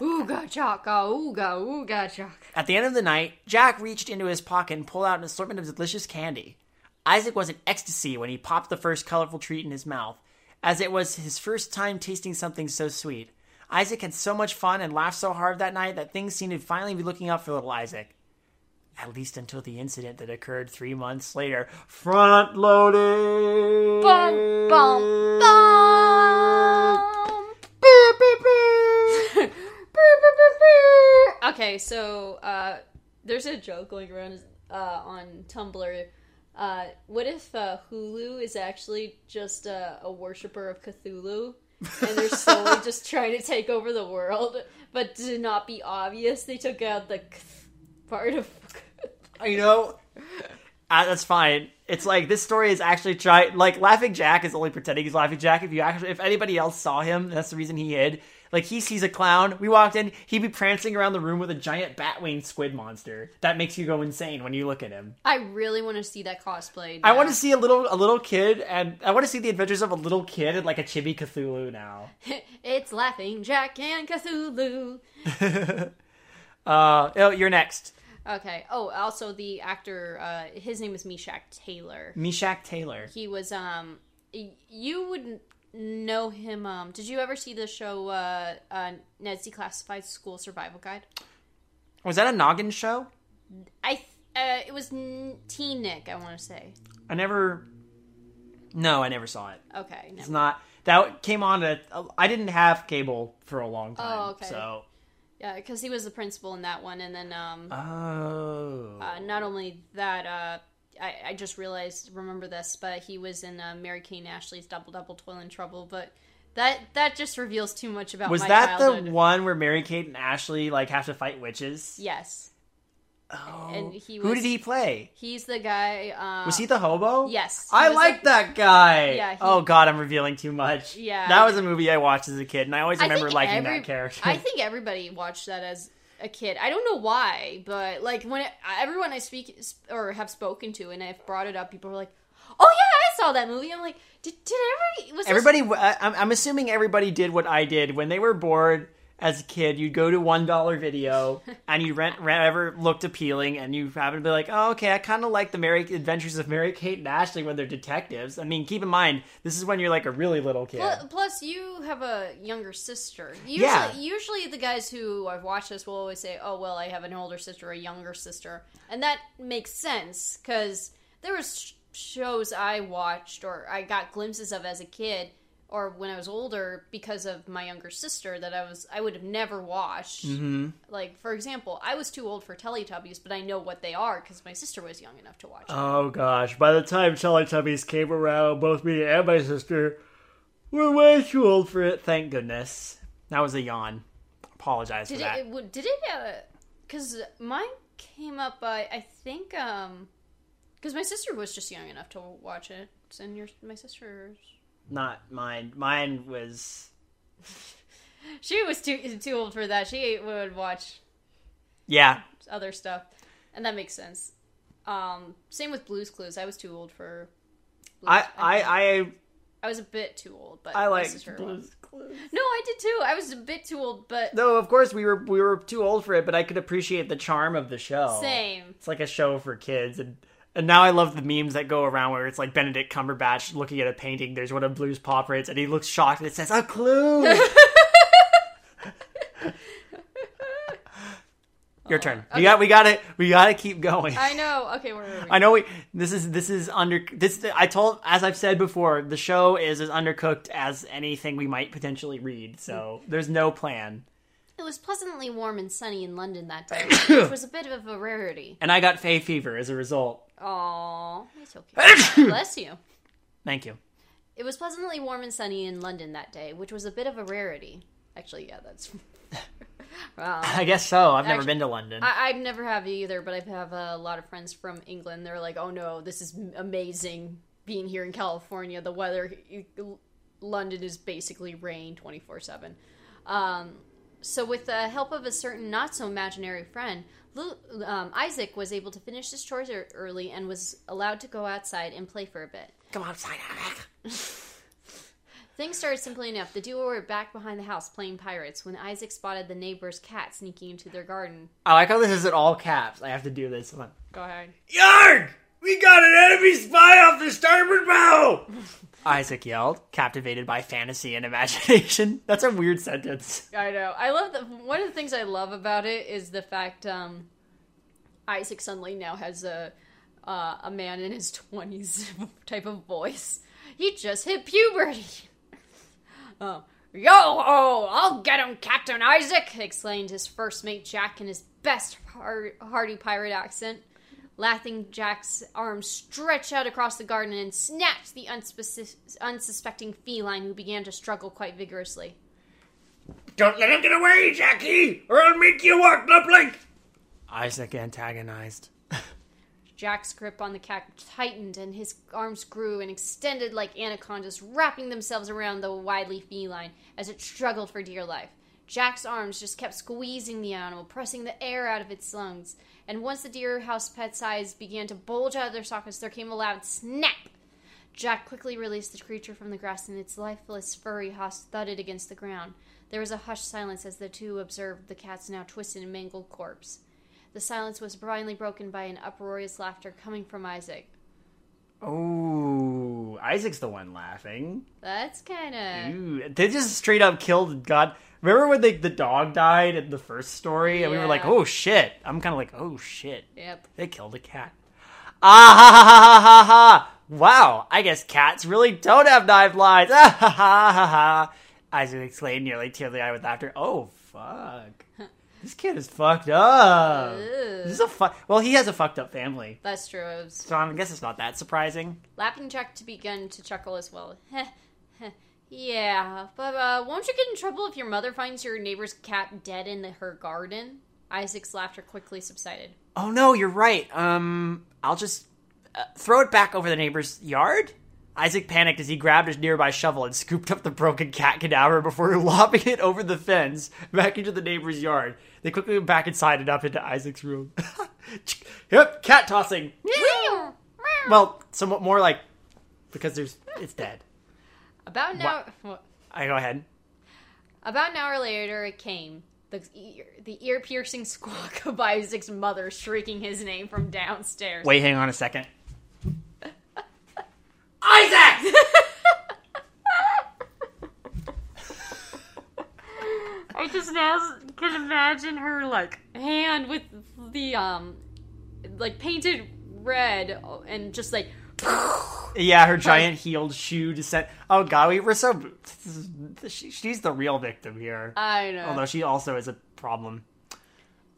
Ooga chaka, ooga, ooga chaka. At the end of the night, Jack reached into his pocket and pulled out an assortment of delicious candy. Isaac was in ecstasy when he popped the first colorful treat in his mouth, as it was his first time tasting something so sweet. Isaac had so much fun and laughed so hard that night that things seemed to finally be looking up for little Isaac. At least until the incident that occurred three months later. Front loading! Bum, bum, bum. *laughs* okay, so uh, there's a joke going around uh, on Tumblr. Uh, what if uh, Hulu is actually just a, a worshiper of Cthulhu? and they're slowly *laughs* just trying to take over the world, but to not be obvious, they took out the part of. You know, uh, that's fine. It's like this story is actually trying. like Laughing Jack is only pretending he's Laughing Jack. If you actually, if anybody else saw him, that's the reason he hid. Like he sees a clown. We walked in, he'd be prancing around the room with a giant bat-winged squid monster. That makes you go insane when you look at him. I really want to see that cosplay. I now. want to see a little a little kid, and I want to see the adventures of a little kid and like a chibi Cthulhu now. *laughs* it's Laughing Jack and Cthulhu. *laughs* Uh, oh, you're next, Okay. Oh, also the actor, uh, his name is Meshach Taylor. Meshach Taylor. He was um, you would know him. Um, did you ever see the show uh, uh, Ned's Declassified School Survival Guide? Was that a noggin show? I th- uh, it was N- Teen Nick. I want to say. I never. No, I never saw it. Okay. It's not that came on at. I didn't have cable for a long time. Oh, okay. So. Yeah, because he was the principal in that one, and then um, Oh. uh, not only that, uh, I, I just realized, remember this, but he was in uh, Mary Kate and Ashley's Double Double Toil and Trouble. But that that just reveals too much about was that childhood. the one where Mary Kate and Ashley like have to fight witches? Yes, Oh. and he Who did he play? he's the guy. Uh, Was he the hobo? Yes, I like that guy. Yeah, he- oh God, I'm revealing too much. Yeah. That was a movie I watched as a kid, and I always remember think liking every- that character. I think everybody watched that as a kid. I don't know why, but like when it, everyone I speak or have spoken to and I've brought it up, people are like, "Oh yeah, I saw that movie." I'm like, "Did did everybody was Everybody, I- I'm, I'm assuming everybody did what I did when they were bored as a kid. You'd go to one dollar video *laughs* and you rent whatever looked appealing, and you happen to be like, "Oh, okay, I kind of like the Mary Adventures of Mary Kate and Ashley when they're detectives." I mean, keep in mind this is when you're like a really little kid. Plus, you have a younger sister. Usually, Yeah. usually the guys who I've watched this will always say, "Oh well, I have an older sister, a younger sister," and that makes sense because there was sh- shows I watched or I got glimpses of as a kid or when I was older because of my younger sister that I was I would have never watched. Mm-hmm. Like for example, I was too old for Teletubbies, but I know what they are because my sister was young enough to watch. it. Oh gosh, by the time Teletubbies came around, both me and my sister were way too old for it, thank goodness. That was a yawn. Apologize Did for that. it, it? Did it? Because mine came up by I think um, because my sister was just young enough to watch it, and your my sister's Not mine. Mine was *laughs* she was too too old for that. She would watch yeah. other stuff, and that makes sense. Um, same with Blue's Clues. I was too old for. Blue's, I think. I I I was a bit too old, but I my like Blue's. Clues. No, I did too. I was a bit too old, but No, of course we were we were too old for it, but I could appreciate the charm of the show. same. It's like a show for kids, and and now I love the memes that go around where it's like Benedict Cumberbatch looking at a painting. There's one of Blue's Pop Rates, and he looks shocked, and it says a clue. *laughs* Your turn. Oh, we got we got to we got to keep going. I know. Okay, were we? I know we. This is this is under this. I told as I've said before, the show is as undercooked as anything we might potentially read. So there's no plan. It was pleasantly warm and sunny in London that day, *coughs* which was a bit of a rarity. And I got Fay fever as a result. Aw, it's okay. *coughs* Bless you. Thank you. It was pleasantly warm and sunny in London that day, which was a bit of a rarity. Actually, yeah, that's. *laughs* Wow. I guess so. I've never Actually, been to London. I, I've never have either, but I have a lot of friends from England. They're like, "Oh no, this is amazing being here in California. The weather, London is basically rain twenty four seven." Um, So, with the help of a certain not so imaginary friend, Lu- um, Isaac was able to finish his chores early and was allowed to go outside and play for a bit. Come outside, Alec. *laughs* Things started simply enough. The duo were back behind the house playing pirates when Isaac spotted the neighbor's cat sneaking into their garden. I like how this is in all caps. I have to do this. Come on. Go ahead. Yarg! We got an enemy spy off the starboard bow! *laughs* Isaac yelled, captivated by fantasy and imagination. *laughs* That's a weird sentence. I know. I love the one of the things I love about it is the fact um, Isaac suddenly now has a uh, a man in his twenties *laughs* type of voice. He just hit puberty. oh, *laughs* yo ho! I'll get him, Captain Isaac! exclaimed his first mate Jack in his best hearty pirate accent. Laughing, Jack's arms stretched out across the garden and snatched the unspeci- unsuspecting feline who began to struggle quite vigorously. Don't let him get away, Jackie, or I'll make you walk the plank! Isaac antagonized. Jack's grip on the cat tightened and his arms grew and extended like anacondas, wrapping themselves around the wily feline as it struggled for dear life. Jack's arms just kept squeezing the animal, pressing the air out of its lungs. And once the deer house pet's eyes began to bulge out of their sockets, there came a loud snap. Jack quickly released the creature from the grass, and its lifeless, furry husk thudded against the ground. There was a hushed silence as the two observed the cat's now twisted and mangled corpse. The silence was finally broken by an uproarious laughter coming from Isaac. Oh, Isaac's the one laughing. That's kind of. They just straight up killed God. Remember when they, the dog died in the first story, and we were like, Yeah. "Oh shit!" I'm kind of like, "Oh shit!" Yep. They killed a cat. Ah ha ha ha ha ha! Wow, I guess cats really don't have knife lines. *laughs* Ah ha ha ha ha! Isaac exclaimed, nearly tear the eye with laughter. Oh fuck! *laughs* this kid is fucked up. This is a fu- Well, he has a fucked up family, That's true. It was so I guess it's not that surprising. Laughing Jack to begun to chuckle as well. Heh, *laughs* heh. Yeah, but uh, won't you get in trouble if your mother finds your neighbor's cat dead in the, her garden? Isaac's laughter quickly subsided. Oh no, you're right. Um, I'll just uh, throw it back over the neighbor's yard. Isaac panicked as he grabbed his nearby shovel and scooped up the broken cat cadaver before *laughs* lobbing it over the fence back into the neighbor's yard. They quickly went back inside and up into Isaac's room. *laughs* yep, cat tossing. Well, somewhat more like because there's it's dead. About an hour, *laughs* what? I go ahead. about an hour later, it came. The ear, the ear piercing *laughs* squawk of Isaac's mother shrieking his name from downstairs. Wait, hang on a second. Isaac! I just now can imagine her like hand with the um like painted red and just like Yeah, her giant heeled shoe descent. Oh god, we were so. She, she's the real victim here. I know. Although she also is a problem.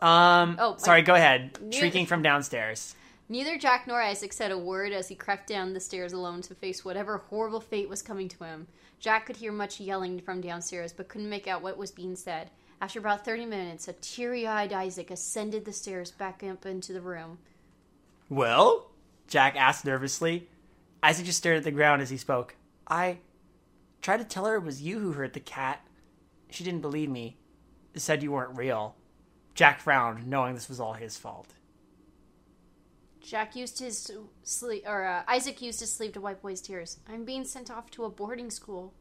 Um. Oh, sorry. Go ahead. Neither- Shrieking from downstairs. Neither Jack nor Isaac said a word as he crept down the stairs alone to face whatever horrible fate was coming to him. Jack could hear much yelling from downstairs, but couldn't make out what was being said. After about 30 minutes, a teary eyed Isaac ascended the stairs back up into the room. Well, Jack asked nervously. Isaac just stared at the ground as he spoke. I tried to tell her it was you who hurt the cat. She didn't believe me. Said you weren't real. Jack frowned, knowing this was all his fault. Jack used his sleeve, or uh, Isaac used his sleeve to wipe away his tears. I'm being sent off to a boarding school.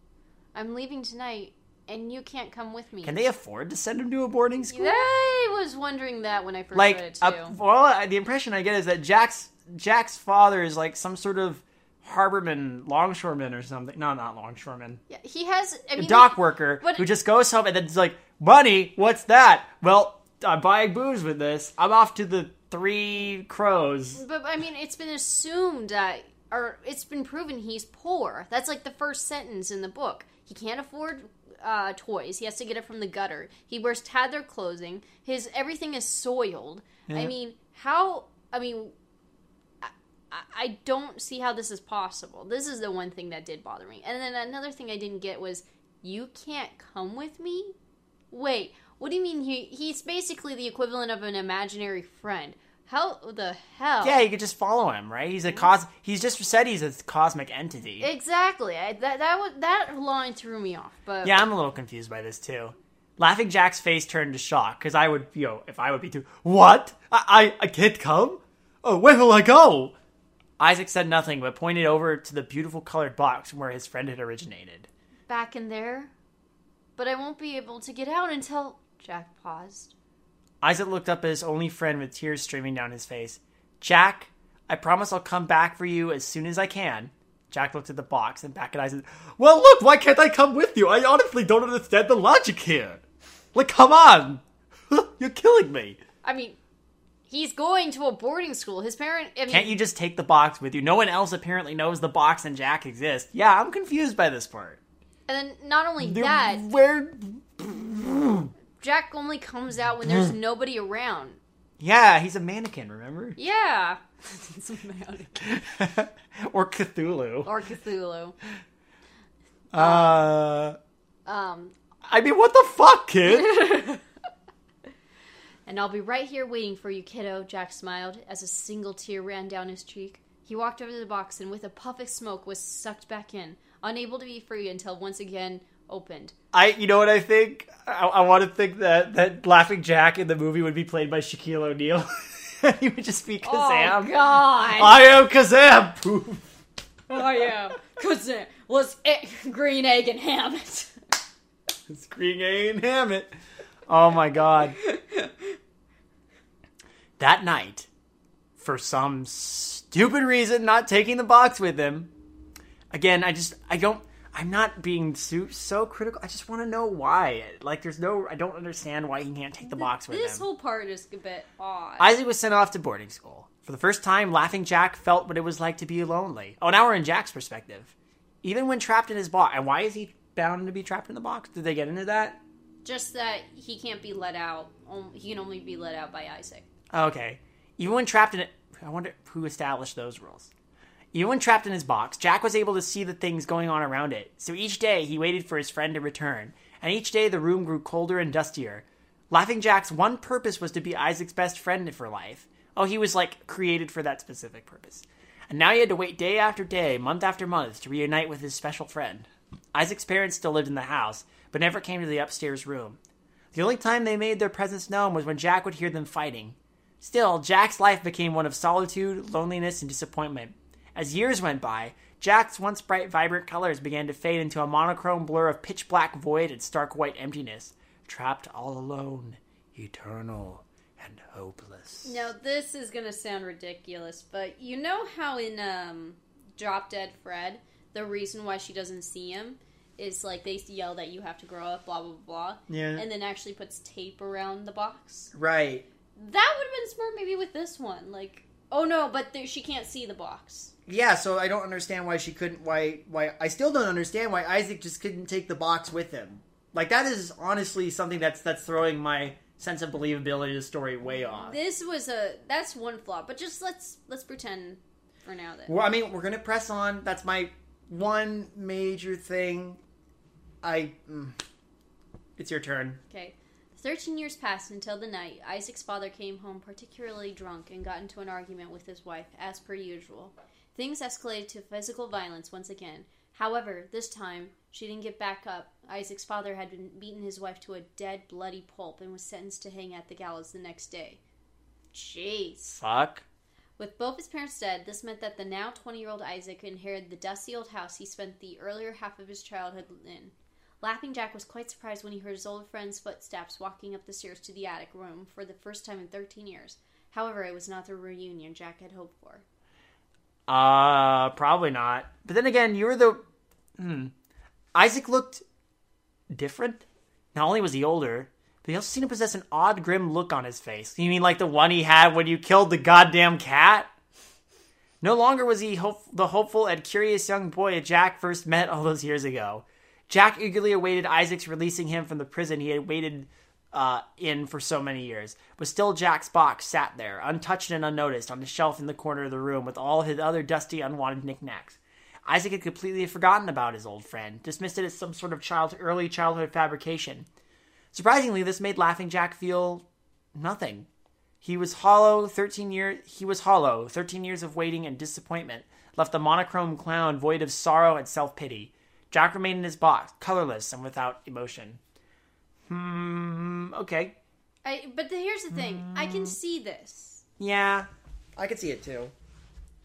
I'm leaving tonight, and you can't come with me. Can they afford to send him to a boarding school? I was wondering that when I first read like it too. uh, well the impression i get is that jack's jack's father is like some sort of harborman longshoreman or something no not longshoreman yeah, he has I a mean, dock he- worker but- who just goes home and then is like money what's that well i'm buying booze with this i'm off to the three crows But I mean, it's been assumed that, or it's been proven he's poor. That's like the first sentence in the book. He can't afford uh, toys. He has to get it from the gutter. He wears tattered clothing. His everything is soiled. I mean, how? I mean, I, don't see how this is possible. This is the one thing that did bother me. And then another thing I didn't get was, you can't come with me. Wait, what do you mean? He he's basically the equivalent of an imaginary friend. How the hell? yeah you could just follow him right he's a cos he's just said he's a cosmic entity Exactly. I, that that was, that line threw me off. But yeah i'm a little confused by this too Laughing Jack's face turned to shock because I would, you know, if I would be too. What? I, I, I can't come? Oh, where will I go? Isaac said nothing but pointed over to the beautiful colored box from where his friend had originated. Back in there? But I won't be able to get out until. Jack paused. Isaac looked up at his only friend with tears streaming down his face. Jack, I promise I'll come back for you as soon as I can. Jack looked at the box and back at Isaac. Well, look, why can't I come with you? I honestly don't understand the logic here. Like, come on! *laughs* You're killing me. I mean, he's going to a boarding school. His parent. I mean, Can't you just take the box with you? No one else apparently knows the box and Jack exist. Yeah, I'm confused by this part. And then not only that, Where? Jack only comes out when there's nobody around. Yeah, he's a mannequin, remember? *laughs* Yeah. It's a man. or Cthulhu. or Cthulhu. Uh, Um, I mean, what the fuck, kid? *laughs* and I'll be right here waiting for you, kiddo, Jack smiled as a single tear ran down his cheek. He walked over to the box and with a puff of smoke was sucked back in, unable to be free until once again opened. I, you know what I think? I, I want to think that that Laughing Jack in the movie would be played by Shaquille O'Neal. *laughs* he would just be oh, Kazam. Oh God! I am Kazam. Poof. I am. It was it, green egg and ham. It's Green egg and Hammett. Oh my god. *laughs* that night, for some stupid reason, not taking the box with him. Again, I just I don't. I'm not being so, so critical. I just want to know why. Like, there's no. I don't understand why he can't take the box with this him. This whole part is a bit odd. Isaac was sent off to boarding school. For the first time, Laughing Jack felt what it was like to be lonely. Oh, now we're in Jack's perspective. Even when trapped in his box. And why is he bound to be trapped in the box? Did they get into that? Just that he can't be let out. He can only be let out by Isaac. Okay. Even when trapped in it, I wonder who established those rules. Even when trapped in his box, Jack was able to see the things going on around it. So each day he waited for his friend to return, and each day the room grew colder and dustier. Laughing Jack's one purpose was to be Isaac's best friend for life. Oh, he was like created for that specific purpose. And now he had to wait day after day, month after month, to reunite with his special friend. Isaac's parents still lived in the house, but never came to the upstairs room. The only time they made their presence known was when Jack would hear them fighting. Still, Jack's life became one of solitude, loneliness, and disappointment. As years went by, Jack's once bright, vibrant colors began to fade into a monochrome blur of pitch black void and stark white emptiness, trapped all alone, eternal, and hopeless. Now this is gonna sound ridiculous, but you know how in um, Drop Dead Fred, the reason why she doesn't see him is like they yell that you have to grow up, blah blah blah, Yeah. and then actually puts tape around the box. Right. That would have been smart, maybe with this one. Like, oh no, but there, she can't see the box. Yeah, so I don't understand why she couldn't. Why? Why? I still don't understand why Isaac just couldn't take the box with him. Like that is honestly something that's that's throwing my sense of believability of the story way off. This was a that's one flaw, but just let's let's pretend for now that Well, I mean, we're gonna press on. That's my one major thing. I. Mm, It's your turn. Okay. Thirteen years passed until the night Isaac's father came home particularly drunk and got into an argument with his wife, as per usual. Things escalated to physical violence once again. However, this time, she didn't get back up. Isaac's father had been beaten his wife to a dead, bloody pulp and was sentenced to hang at the gallows the next day. Jeez. Fuck. With both his parents dead, this meant that the now 20 year old Isaac inherited the dusty old house he spent the earlier half of his childhood in. Laughing Jack was quite surprised when he heard his old friend's footsteps walking up the stairs to the attic room for the first time in 13 years. However, it was not the reunion Jack had hoped for. Uh, probably not. But then again, you were the. Hmm. Isaac looked different. Not only was he older, but he also seemed to possess an odd, grim look on his face. You mean like the one he had when you killed the goddamn cat? No longer was he hope- the hopeful and curious young boy Jack first met all those years ago. Jack eagerly awaited Isaac's releasing him from the prison he had waited uh, in for so many years. But still, Jack's box sat there, untouched and unnoticed, on the shelf in the corner of the room with all his other dusty, unwanted knickknacks. Isaac had completely forgotten about his old friend, dismissed it as some sort of child, early childhood fabrication. Surprisingly, this made Laughing Jack feel nothing. He was hollow. Thirteen years. He was hollow. Thirteen years of waiting and disappointment left the monochrome clown void of sorrow and self pity. Jack remained in his box, colorless and without emotion. Hmm. okay. I, but the, here's the thing I can see this. Yeah. I could see it too.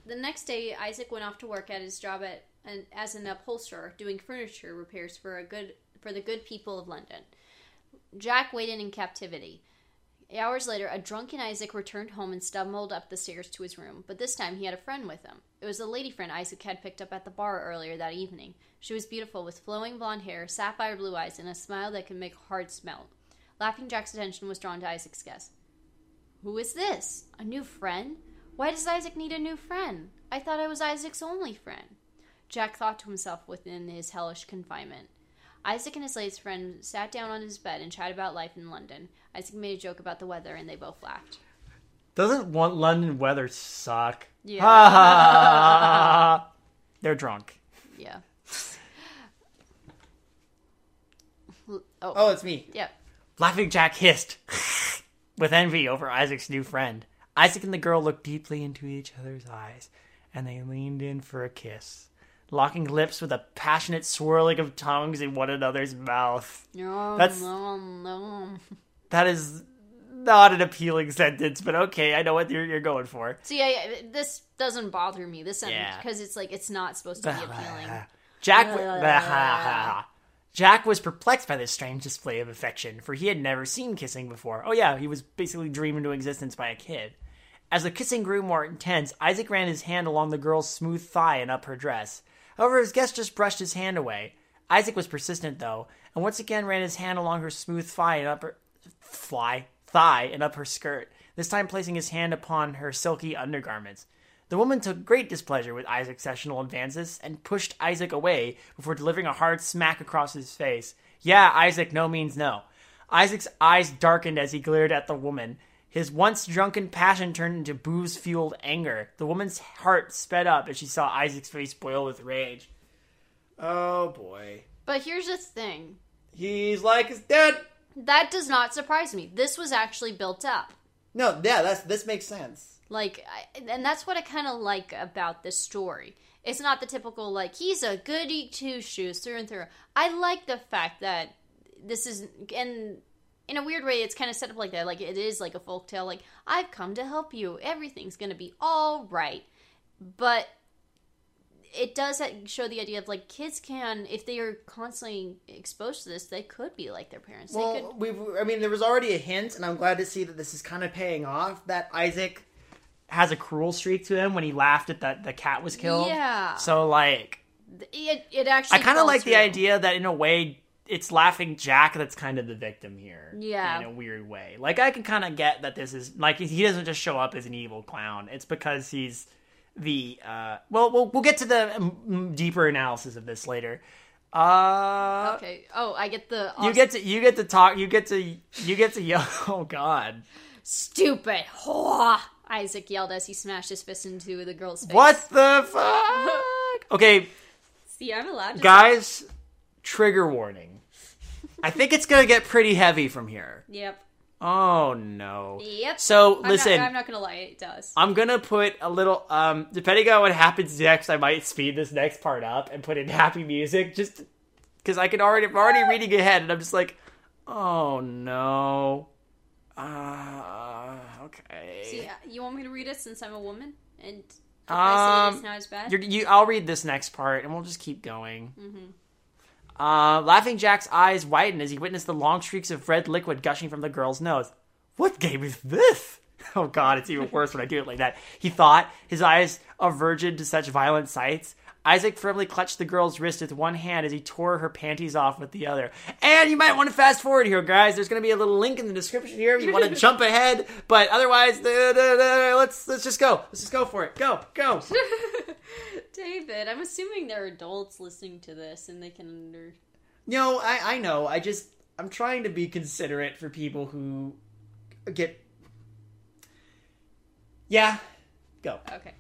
The next day, Isaac went off to work at his job at an, as an upholsterer, doing furniture repairs for a good for the good people of London. Jack waited in captivity. Hours later, a drunken Isaac returned home and stumbled up the stairs to his room, but this time he had a friend with him. It was a lady friend Isaac had picked up at the bar earlier that evening. She was beautiful, with flowing blonde hair, sapphire blue eyes, and a smile that could make hearts melt. Laughing Jack's attention was drawn to Isaac's guest. Who is this? A new friend? Why does Isaac need a new friend? I thought I was Isaac's only friend. Jack thought to himself within his hellish confinement. Isaac and his latest friend sat down on his bed and chatted about life in London. Isaac made a joke about the weather, and they both laughed. Doesn't want London weather suck? Yeah. Ha ha. They're drunk. Yeah. *laughs* oh, Oh, it's me. yeah. Laughing Jack hissed *laughs* with envy over Isaac's new friend. Isaac and the girl looked deeply into each other's eyes, and they leaned in for a kiss, locking lips with a passionate swirling of tongues in one another's mouth. No, That's- no, no. That is not an appealing sentence, but okay, I know what you're, you're going for. See, I, this doesn't bother me. This sentence Yeah. because it's like it's not supposed to be appealing. *laughs* Jack, w- *laughs* Jack was perplexed by this strange display of affection, for he had never seen kissing before. Oh yeah, he was basically dreamed into existence by a kid. As the kissing grew more intense, Isaac ran his hand along the girl's smooth thigh and up her dress. However, his guest just brushed his hand away. Isaac was persistent though, and once again ran his hand along her smooth thigh and up her fly thigh and up her skirt. This time placing his hand upon her silky undergarments. The woman took great displeasure with Isaac's sessional advances and pushed Isaac away before delivering a hard smack across his face. Yeah, Isaac, no means no. Isaac's eyes darkened as he glared at the woman. His once drunken passion turned into booze fueled anger. The woman's heart sped up as she saw Isaac's face boil with rage. Oh boy. But here's the thing. He's like his dad. That does not surprise me. This was actually built up. No, yeah, that's this makes sense. Like, I, and that's what I kind of like about this story. It's not the typical like he's a goody two shoes through and through. I like the fact that this is and in a weird way it's kind of set up like that. Like it is like a folk tale. Like I've come to help you. Everything's gonna be all right. But it does show the idea of like kids can if they are constantly exposed to this they could be like their parents Well, we I mean, there was already a hint, and I'm glad to see that this is kind of paying off. That Isaac, Has a cruel streak to him when he laughed at that the cat was killed. Yeah. So like it, it actually I kind of like the idea that in a way it's laughing Jack that's kind of the victim here. Yeah. In a weird way. Like I can kind of get that this is like he doesn't just show up as an evil clown. It's because he's the uh well we'll we'll get to the um, deeper analysis of this later. Uh okay oh i get the you get to you get to talk you get to you get to *laughs* yell oh god. stupid whore isaac yelled as he smashed his fist into the girl's face What the *laughs* fuck? Okay, see i'm allowed to guys, trigger warning. I think it's going to get pretty heavy from here. yep Oh no. yep So I'm listen, not, I'm not gonna lie it does I'm gonna put a little um depending on what happens next, I might speed this next part up and put in happy music just because I can already I'm already reading ahead and I'm just like, oh no. Uh okay. see uh, you want me to read it since i'm a woman and if i say Um, it's not as bad You're, you, I'll read this next part, and we'll just keep going. Uh, Laughing Jack's eyes widened as he witnessed the long streaks of red liquid gushing from the girl's nose. What game is this? *laughs* Oh God, it's even worse when I do it like that. He thought, his eyes averted to such violent sights. Isaac firmly clutched the girl's wrist with one hand as he tore her panties off with the other. And you might want to fast forward here, guys. There's going to be a little link in the description here if you want to *laughs* jump ahead. But otherwise, uh, uh, uh, let's let's just go. Let's just go for it. Go, go. *laughs* david i'm assuming there are adults listening to this and they can under No, I I know. I just I'm trying to be considerate for people who get. Yeah, go. okay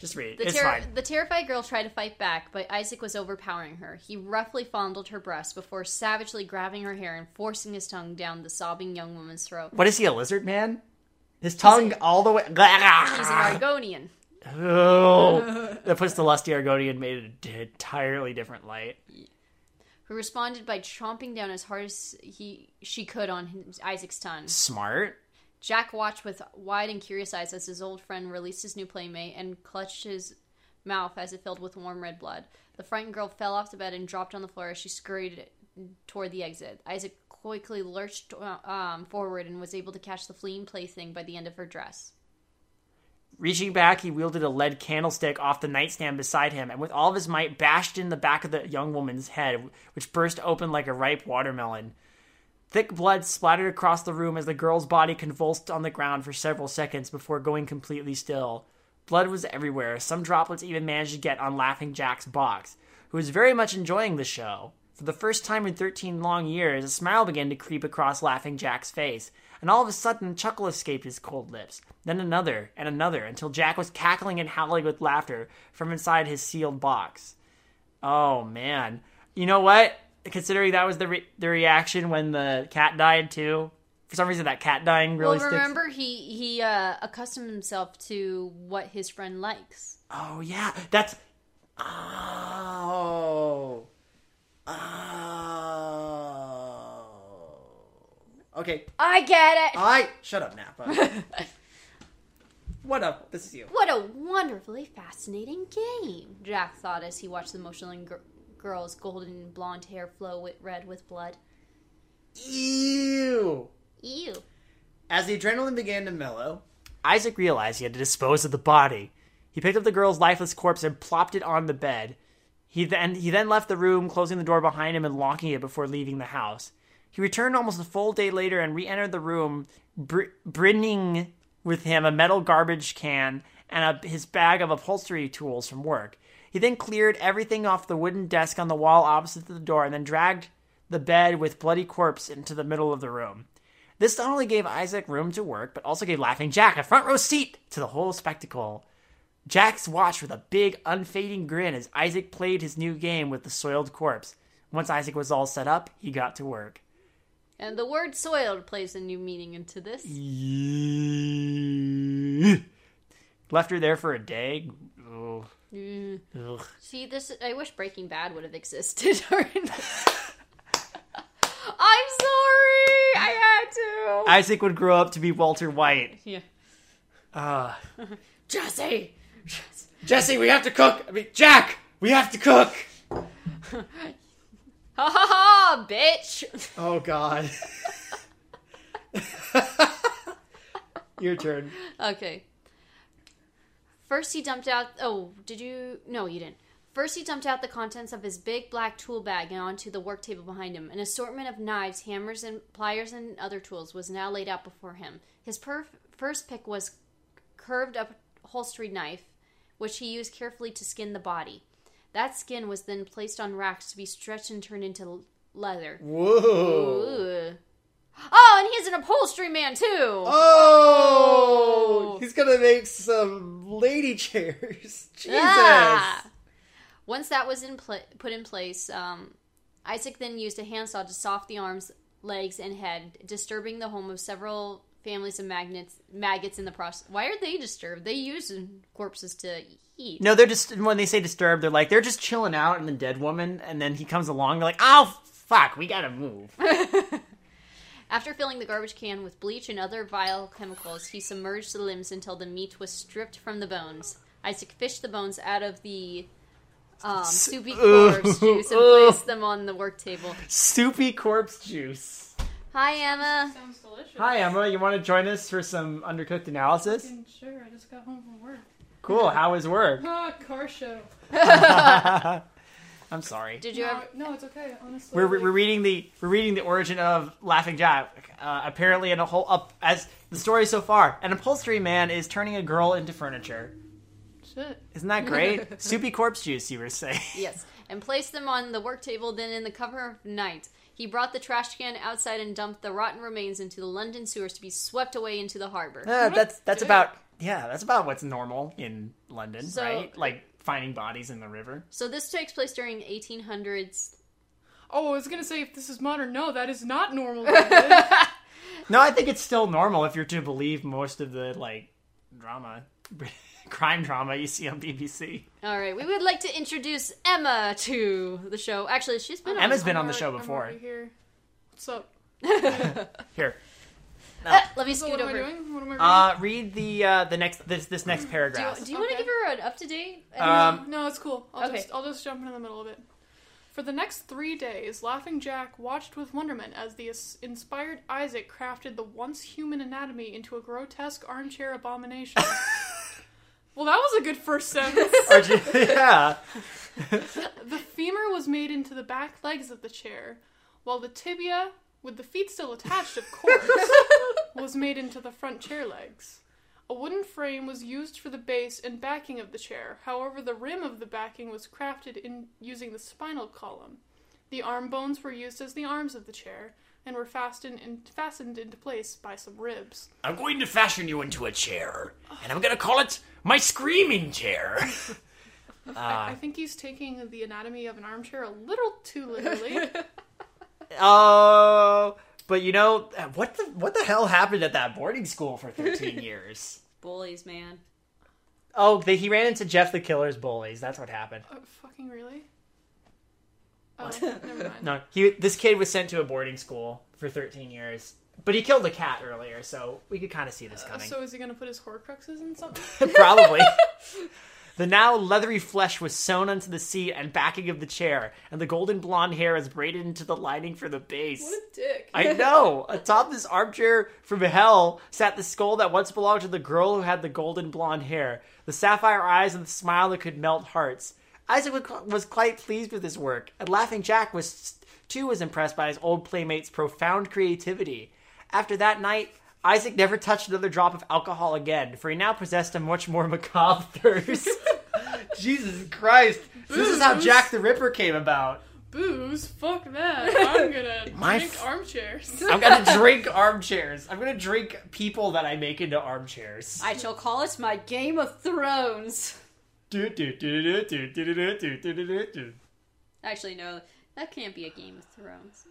Just read. The, fine. the terrified girl tried to fight back, but Isaac was overpowering her. He roughly fondled her breast before savagely grabbing her hair and forcing his tongue down the sobbing young woman's throat. What is he, a lizard man? His tongue all the way. He's an Argonian. Oh, that puts the lusty Argonian Maid in an entirely different light. who responded by chomping down as hard as he she could on his, Isaac's tongue. Smart. Jack watched with wide and curious eyes as his old friend released his new playmate and clutched his mouth as it filled with warm red blood. The frightened girl fell off the bed and dropped on the floor as she scurried toward the exit. Isaac quickly lurched um, forward and was able to catch the fleeing plaything by the end of her dress. Reaching back, he wielded a lead candlestick off the nightstand beside him, and with all of his might bashed in the back of the young woman's head, which burst open like a ripe watermelon. Thick blood splattered across the room as the girl's body convulsed on the ground for several seconds before going completely still. Blood was everywhere. Some droplets even managed to get on Laughing Jack's box, who was very much enjoying the show. For the first time in 13 long years, a smile began to creep across Laughing Jack's face, and all of a sudden a chuckle escaped his cold lips. Then another and another, until Jack was cackling and howling with laughter from inside his sealed box. Oh man. You know what? Considering that was the re- the reaction when the cat died too. For some reason, that cat dying really well, sticks. remember he he uh, accustomed himself to what his friend likes. Oh yeah, that's. Oh. Oh. Okay. I get it. I shut up, Napa. *laughs* what up? This is you. What a wonderfully fascinating game, Jack thought as he watched the motionless gr- girl's golden blonde hair flow with red with blood. Ew. Ew. As the adrenaline began to mellow, Isaac realized he had to dispose of the body. He picked up the girl's lifeless corpse and plopped it on the bed. He then he then left the room, closing the door behind him and locking it before leaving the house. He returned almost a full day later and re-entered the room, br- bringing with him a metal garbage can and a, his bag of upholstery tools from work. He then cleared everything off the wooden desk on the wall opposite the door and then dragged the bed with bloody corpse into the middle of the room. This not only gave Isaac room to work, but also gave Laughing Jack a front row seat to the whole spectacle. Jax watched with a big, unfading grin as Isaac played his new game with the soiled corpse. Once Isaac was all set up, he got to work. And the word soiled plays a new meaning into this. Left her there for a day. Mm. Ugh. See, this I wish Breaking Bad would have existed. *laughs* I'm sorry. I had to. Isaac would grow up to be Walter White. yeah. Uh, *laughs* Jesse. Jesse, we have to cook. I mean, Jack, we have to cook. *laughs* Ha ha ha, bitch. Oh God. Your turn. Okay. First, he dumped out. Oh, did you? No, you didn't. First, he dumped out the contents of his big black tool bag and onto the work table behind him. An assortment of knives, hammers, and pliers and other tools was now laid out before him. His perf- first pick was curved upholstery knife, which he used carefully to skin the body. That skin was then placed on racks to be stretched and turned into leather. Whoa. Ooh. Oh, and he's an upholstery man too. Oh, he's gonna make some lady chairs. *laughs* Jesus. Ah! Once that was in pla- put in place, um, Isaac then used a handsaw to soft the arms, legs, and head, disturbing the home of several families of magnets, maggots in the process. Why are they disturbed? They use corpses to eat. no, they're just when they say disturbed, they're like they're just chilling out in the dead woman, and then he comes along. They're like, "Oh fuck, we gotta move." *laughs* After filling the garbage can with bleach and other vile chemicals, he submerged the limbs until the meat was stripped from the bones. Isaac fished the bones out of the um, soupy corpse *laughs* juice and placed them on the work table. Soupy corpse juice. Hi, Emma. Sounds delicious. Hi Emma, you want to join us for some undercooked analysis? Sure, I just got home from work. Cool. How was work? *laughs* Ah, car show. *laughs* I'm sorry. Did you no, ever? no, it's okay. Honestly, We're, we're reading the we're reading the origin of Laughing Jack. Uh, apparently, in a whole up as the story so far, an upholstery man is turning a girl into furniture. shit. Isn't that great? *laughs* Soupy corpse juice, you were saying. *laughs* Yes, and placed them on the work table. Then, in the cover of night, he brought the trash can outside and dumped the rotten remains into the London sewers to be swept away into the harbor. Uh, that's that's Good. about yeah, that's about what's normal in London, So- right? Like finding bodies in the river. So this takes place during 1800s. Oh, I was gonna say if this is modern. No, that is not normal. *laughs* No, I think it's still normal if you're to believe most of the like drama. *laughs* crime drama you see on BBC. All right, we would like to introduce Emma to the show. Actually, she's been on Emma's this been I'm on the already- show I'm before. already here. What's up? *laughs* Here, Uh, let me So scoot what am I over. doing? What am I reading? uh, read the uh, the next this this next Do you, paragraph. do you want to Okay. give her an up to date? Um, no, it's cool. I'll okay. just I'll just jump in the middle of it. For the next three days, Laughing Jack watched with wonderment as the inspired Isaac crafted the once human anatomy into a grotesque armchair abomination. *laughs* well, that was a good first sentence. *laughs* Aren't you- yeah. *laughs* The femur was made into the back legs of the chair, while the tibia, with the feet still attached, of course, was made into the front chair legs. A wooden frame was used for the base and backing of the chair. However, the rim of the backing was crafted in using the spinal column. The arm bones were used as the arms of the chair and were fastened in, fastened into place by some ribs. I'm going to fashion you into a chair, and I'm going to call it my screaming chair. *laughs* I, uh, I think he's taking the anatomy of an armchair a little too literally. *laughs* Oh, but you know what the what the hell happened at that boarding school for 13 *laughs* years? Bullies, man. Oh, they, he ran into Jeff the Killer's bullies. That's what happened. oh, fucking really? *laughs* Oh, never mind. No, he this kid was sent to a boarding school for 13 years, but he killed a cat earlier, so we could kind of see this uh, coming. So is he gonna put his Horcruxes in something? *laughs* Probably. The now leathery flesh was sewn onto the seat and backing of the chair, and the golden blonde hair is braided into the lining for the base. what a dick! I know. Atop this armchair from hell sat the skull that once belonged to the girl who had the golden blonde hair, the sapphire eyes, and the smile that could melt hearts. Isaac was- quite pleased with his work, and Laughing Jack was too was impressed by his old playmate's profound creativity. After that night, Isaac never touched another drop of alcohol again, for he now possessed a much more macabre thirst. Jesus Christ. Booze. This is how Jack the Ripper came about. Booze? Fuck that. I'm gonna drink f- armchairs. I'm gonna drink armchairs. I'm gonna drink people that I make into armchairs. I shall call it my Game of Thrones. Actually, no, that can't be a Game of Thrones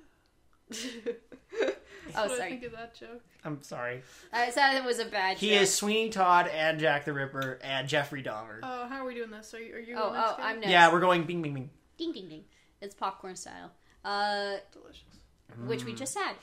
what oh, do I sorry. think of that joke? I'm sorry. I said it was a bad joke. He joke. is Sweeney Todd and Jack the Ripper and Jeffrey Dahmer. Oh, how are we doing this? Are you? Are you? Oh, oh, I'm next. yeah, we're going bing, bing, bing. Ding, ding, ding. It's popcorn style. Uh, delicious. which we just had.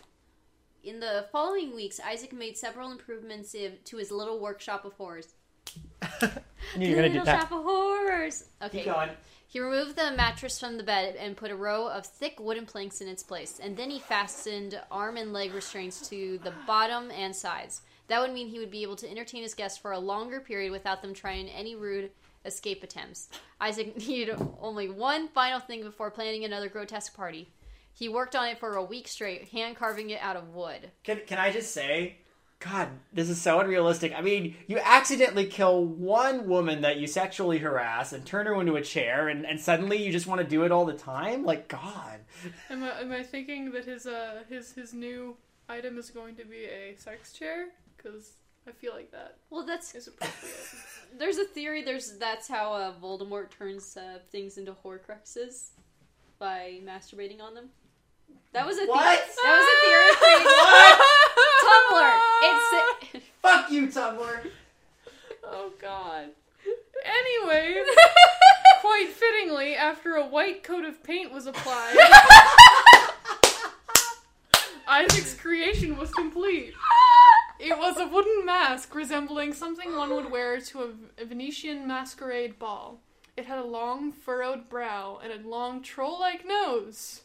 In the following weeks, Isaac made several improvements to his little workshop of horrors. *laughs* I knew you were gonna do little that. shop of horrors. Okay. Keep going. He removed the mattress from the bed and put a row of thick wooden planks in its place, and then he fastened arm and leg restraints to the bottom and sides. That would mean he would be able to entertain his guests for a longer period without them trying any rude escape attempts. Isaac *laughs* needed only one final thing before planning another grotesque party. He worked on it for a week straight, hand carving it out of wood. Can, can I just say, God, this is so unrealistic. I mean, you accidentally kill one woman that you sexually harass and turn her into a chair, and, and suddenly you just want to do it all the time? Like, God. Am I, am I thinking that his uh his his new item is going to be a sex chair? Because I feel like that Well, that's is appropriate. *laughs* there's a theory. There's that's how uh, Voldemort turns uh, things into Horcruxes by masturbating on them. That was a What? theory. That was a theory. *laughs* created- Tumblr. It's *laughs* Fuck you, Tumblr! oh God. Anyway, quite fittingly, after a white coat of paint was applied, Isaac's creation was complete. It was a wooden mask resembling something one would wear to a, a Venetian masquerade ball. It had a long, furrowed brow and a long, troll like nose.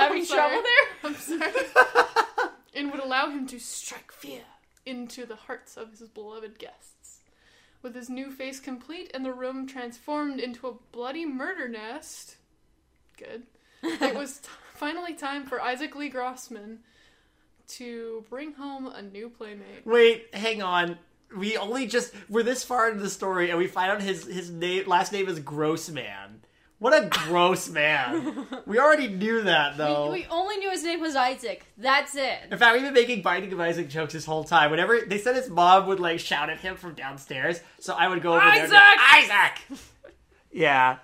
Having I'm trouble there. I'm sorry. *laughs* and would allow him to strike fear into the hearts of his beloved guests. With his new face complete and the room transformed into a bloody murder nest. Good. It was *laughs* t- finally time for Isaac Lee Grossman to bring home a new playmate. Wait, hang on. We only just we're this far into the story, and we find out his his name last name is Grossman. What a gross man! We already knew that though. We, we only knew his name was Isaac. That's it. In fact, we've been making Binding of Isaac jokes this whole time. Whenever they said his mom would like shout at him from downstairs, so I would go over there. and be, Isaac! Yeah.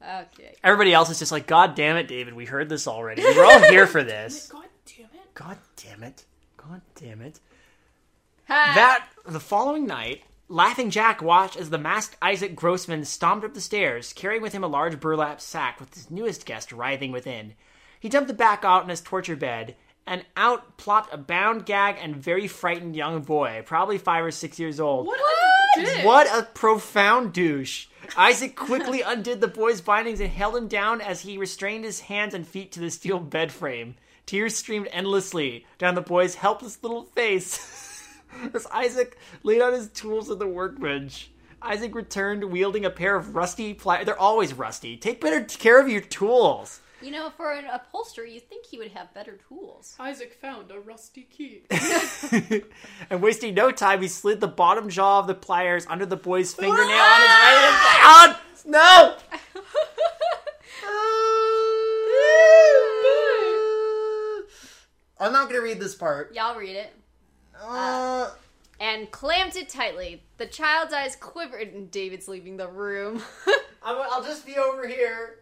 Okay. Everybody else is just like, God damn it, David. We heard this already. We're all here for this. *laughs* God damn it. God damn it. God damn it. That the following night, Laughing Jack watched as the masked Isaac Grossman stomped up the stairs, carrying with him a large burlap sack with his newest guest writhing within. He dumped the back out in his torture bed, and out plopped a bound, gag, and very frightened young boy, probably five or six years old. What? a dick. What a profound douche. Isaac quickly *laughs* undid the boy's bindings and held him down as he restrained his hands and feet to the steel bed frame. Tears streamed endlessly down the boy's helpless little face *laughs* *laughs* as Isaac laid out his tools on the workbench. Isaac returned wielding a pair of rusty pliers. They're always rusty. Take better care of your tools. You know, for an upholsterer, you'd think he would have better tools. Isaac found a rusty key. *laughs* *laughs* and wasting no time, he slid the bottom jaw of the pliers under the boy's ah! fingernail on his right hand. Ah! No! I'm not gonna read this part. Y'all read it. Uh, And clamped it tightly. The child's eyes quivered, and David's leaving the room. *laughs* I'm, I'll just be over here.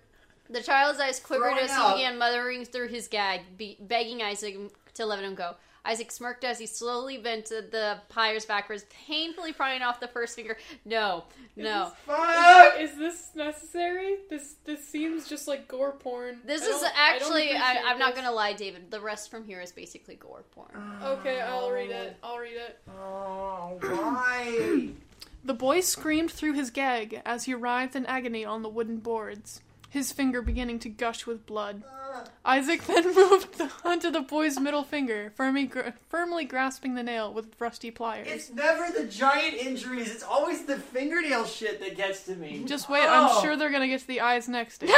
The child's eyes quivered Throwing as up. he began muttering through his gag, be- begging Isaac to let him go. Isaac smirked as he slowly bent the pliers backwards, painfully prying off the first finger. No, no. Fuck! Is this necessary? This this seems just like gore porn. This I is don't- I actually, I I, am not gonna lie, David. The rest from here is basically gore porn. Ah, okay, I'll read it. I'll read it. Oh, why? *clears throat* The boy screamed through his gag as he writhed in agony on the wooden boards, his finger beginning to gush with blood. Isaac then *laughs* moved the, onto the boy's middle finger, firmly, gr- firmly grasping the nail with rusty pliers. It's never the giant injuries. It's always the fingernail shit that gets to me. Just wait, Oh. I'm sure they're gonna get to the eyes next. *laughs*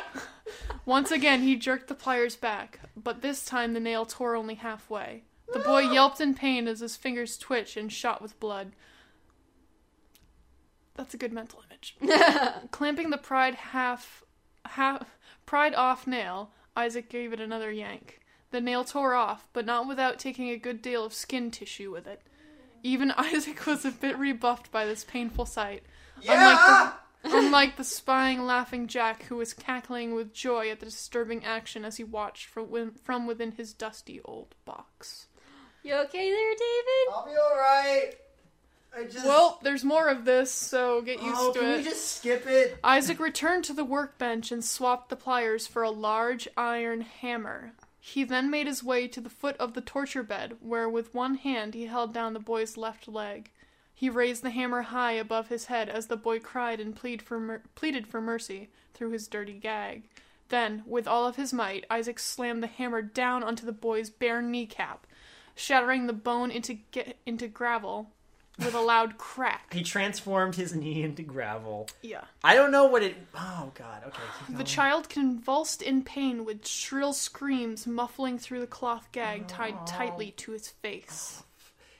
*laughs* Once again, he jerked the pliers back, but this time the nail tore only halfway. The boy yelped in pain as his fingers twitched and shot with blood. That's a good mental image. *laughs* Clamping the pride half, half, pride off nail, Isaac gave it another yank. The nail tore off, but not without taking a good deal of skin tissue with it. Even *laughs* Isaac was a bit rebuffed by this painful sight. Unlike the, *laughs* unlike the spying, laughing Jack, who was cackling with joy at the disturbing action as he watched from, from within his dusty old box. You okay there, David? I'll be alright. I just. Well, there's more of this, so get used oh, to can it. we just skip it? Isaac returned to the workbench and swapped the pliers for a large iron hammer. He then made his way to the foot of the torture bed, where with one hand he held down the boy's left leg. He raised the hammer high above his head as the boy cried and plead for mer- pleaded for mercy through his dirty gag. Then, with all of his might, Isaac slammed the hammer down onto the boy's bare kneecap, shattering the bone into ge- into gravel with a loud crack. He transformed his knee into gravel. Yeah. I don't know what it. Oh god. Okay. The child convulsed in pain with shrill screams muffling through the cloth gag tied tightly to his face.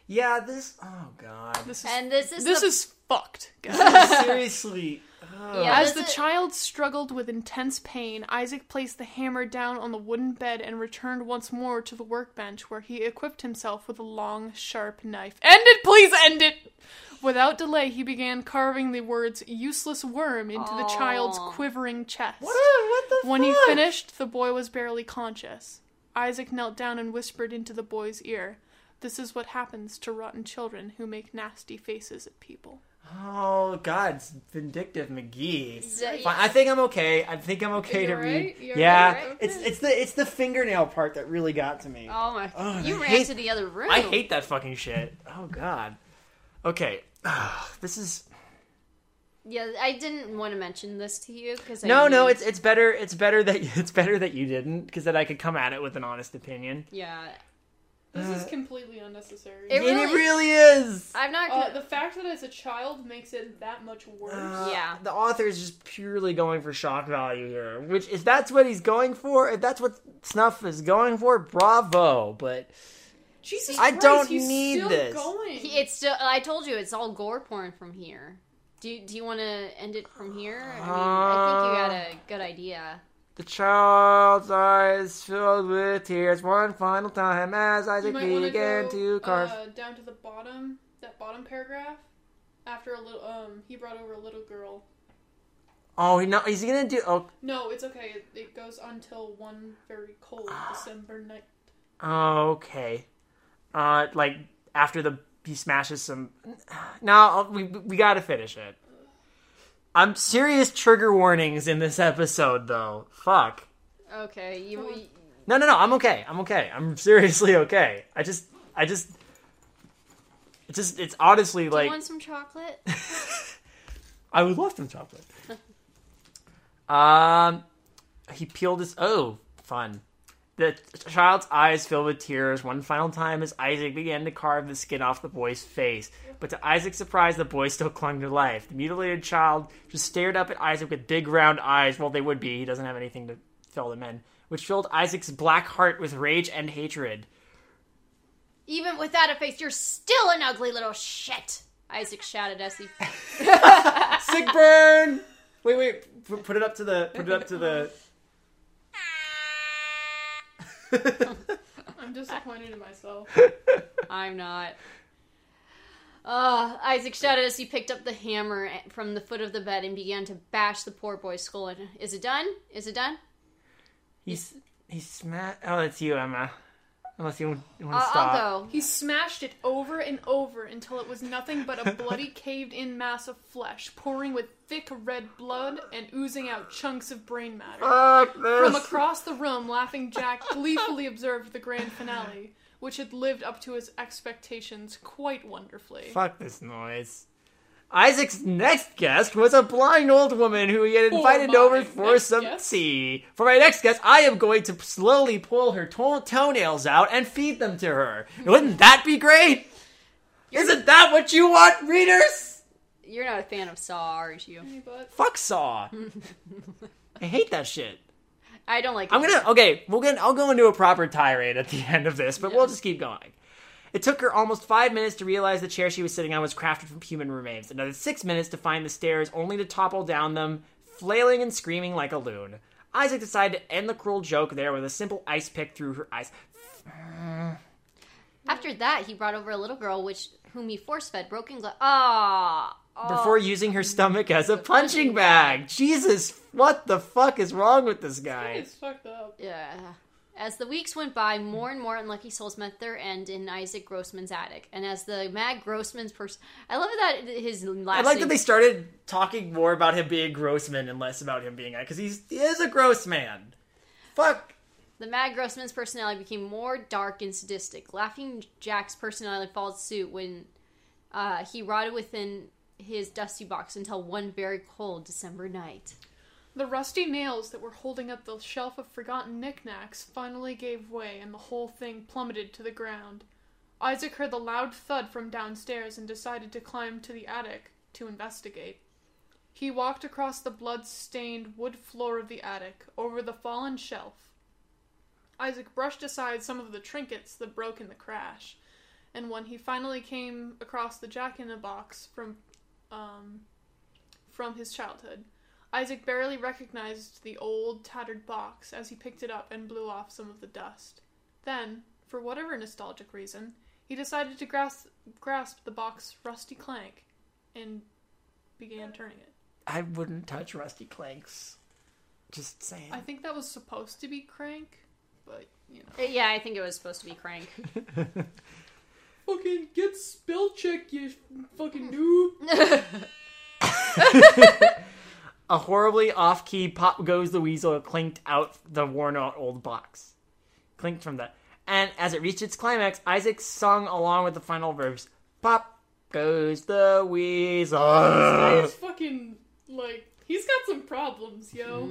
Yeah. This. Oh god. This is And this is this the- is fucked. guys. Seriously. Yeah, As the is- child struggled with intense pain, Isaac placed the hammer down on the wooden bed and returned once more to the workbench where he equipped himself with a long, sharp knife. End it, please end it! Without delay, he began carving the words useless worm into the child's quivering chest. What, what the When he finished, the boy was barely conscious. Isaac knelt down and whispered into the boy's ear, This is what happens to rotten children who make nasty faces at people. Oh God, it's vindictive McGee. Z- Fine, I think I'm okay. I think I'm okay You to alright? read. You yeah, alright? it's it's the it's the fingernail part that really got to me. Oh my! Ugh, you I ran hate- to the other room. I hate that fucking shit. Oh God. Okay, this is Yeah, I didn't want to mention this to you because no, no. It's it's better. It's better that *laughs* it's better that you didn't because then I could come at it with an honest opinion. yeah. This is completely unnecessary. It And it really- really is. I'm not. Uh, Gonna, the fact that it's a child makes it that much worse. Uh, Yeah. the author is just purely going for shock value here. Which, if that's what he's going for, if that's what Snuff is going for, bravo. But Jesus I Christ, don't he's need still this. Going. He- it's still. I told you it's all gore porn from here. Do do you want to end it from here? I mean, I think you got a good idea. The child's eyes filled with tears one final time as Isaac might want to began to carve. uh, down to the bottom, that bottom paragraph. After a little, um, he brought over a little girl. oh, he no, he's gonna do. Oh, No, it's okay. It, it goes until one very cold December night. okay. Uh, like after the he smashes some. No, we we got to finish it. I'm serious trigger warnings in this episode though. Fuck. Okay, you. you- No, no, no. I'm okay. I'm okay. I'm seriously okay. I just, I just, it just, it's honestly you like You want some chocolate? *laughs* I would love some chocolate. *laughs* um, he peeled his. Oh, fun. The child's eyes filled with tears one final time as Isaac began to carve the skin off the boy's face. But to Isaac's surprise, the boy still clung to life. The mutilated child just stared up at Isaac with big round eyes. Well, they would be. He doesn't have anything to fill them in. Which filled Isaac's black heart with rage and hatred. Even without a face, you're still an ugly little shit. Isaac shouted as he. *laughs* Sick burn. Wait, wait. P- Put it up to the. Put it up to the. *laughs* I'm disappointed in myself. I'm not. Uh, Isaac shouted as he picked up the hammer from the foot of the bed and began to bash the poor boy's skull in. Is it done? Is it done? He's he's smash. Oh, it's you, Emma. Unless you want to I'll, stop. I'll go. He smashed it over and over until it was nothing but a *laughs* bloody caved in mass of flesh, pouring with thick red blood and oozing out chunks of brain matter. Fuck this. From across the room, Laughing Jack gleefully observed the grand finale, which had lived up to his expectations quite wonderfully. Fuck this noise. Isaac's next guest was a blind old woman who he had invited my over for some guest? tea. For my next guest, I am going to slowly pull her to- toenails out and feed them to her. Wouldn't that be great? Isn't that what you want, readers? You're not a fan of Saw, aren't you? Fuck Saw. *laughs* I hate that shit. I don't like. I'm gonna okay. We'll get. I'll go into a proper tirade at the end of this, but we'll just keep going. It took her almost five minutes to realize the chair she was sitting on was crafted from human remains. Another six minutes to find the stairs, only to topple down them, flailing and screaming like a loon. Isaac decided to end the cruel joke there with a simple ice pick through her eyes. *sighs* After that, he brought over a little girl, which whom he force fed broken glass. Ah. Before using her stomach as a punching bag. Jesus, what the fuck is wrong with this guy? It's fucked up. Yeah. As the weeks went by, more and more unlucky souls met their end in Isaac Grossman's attic. And as the Mag Grossman's person, I love that his last. I like that they started talking more about him being Grossman and less about him being because he's he is a gross man. Fuck. The Mad Grossman's personality became more dark and sadistic. Laughing Jack's personality followed suit when uh, he rotted within his dusty box until one very cold December night. The rusty nails that were holding up the shelf of forgotten knickknacks finally gave way and the whole thing plummeted to the ground. Isaac heard the loud thud from downstairs and decided to climb to the attic to investigate. He walked across the blood stained wood floor of the attic, over the fallen shelf. Isaac brushed aside some of the trinkets that broke in the crash, and when he finally came across the jack in the box from um, from his childhood, Isaac barely recognized the old, tattered box as he picked it up and blew off some of the dust. Then, for whatever nostalgic reason, he decided to grasp, grasp the box's rusty clank and began turning it. I wouldn't touch Rusty Clanks. Just saying. I think that was supposed to be crank, but you know. Uh, Yeah, I think it was supposed to be Crank. *laughs* Fucking get spell check, you fucking *laughs* noob. *laughs* A horribly off-key pop goes the weasel clinked out the worn-out old box. Clinked from the and as it reached its climax, Isaac sung along with the final verse. Pop goes the weasel. He's *laughs* fucking like he's got some problems, yo.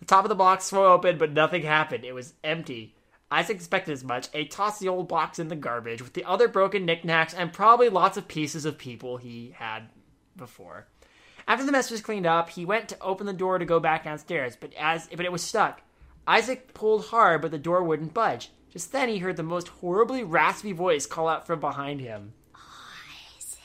The top of the box swung open, but nothing happened. It was empty. Isaac expected as much. He tossed the old box in the garbage with the other broken knickknacks and probably lots of pieces of people he had before. After the mess was cleaned up, he went to open the door to go back downstairs, but as but it was stuck. Isaac pulled hard, but the door wouldn't budge. Just then, he heard the most horribly raspy voice call out from behind him. Isaac.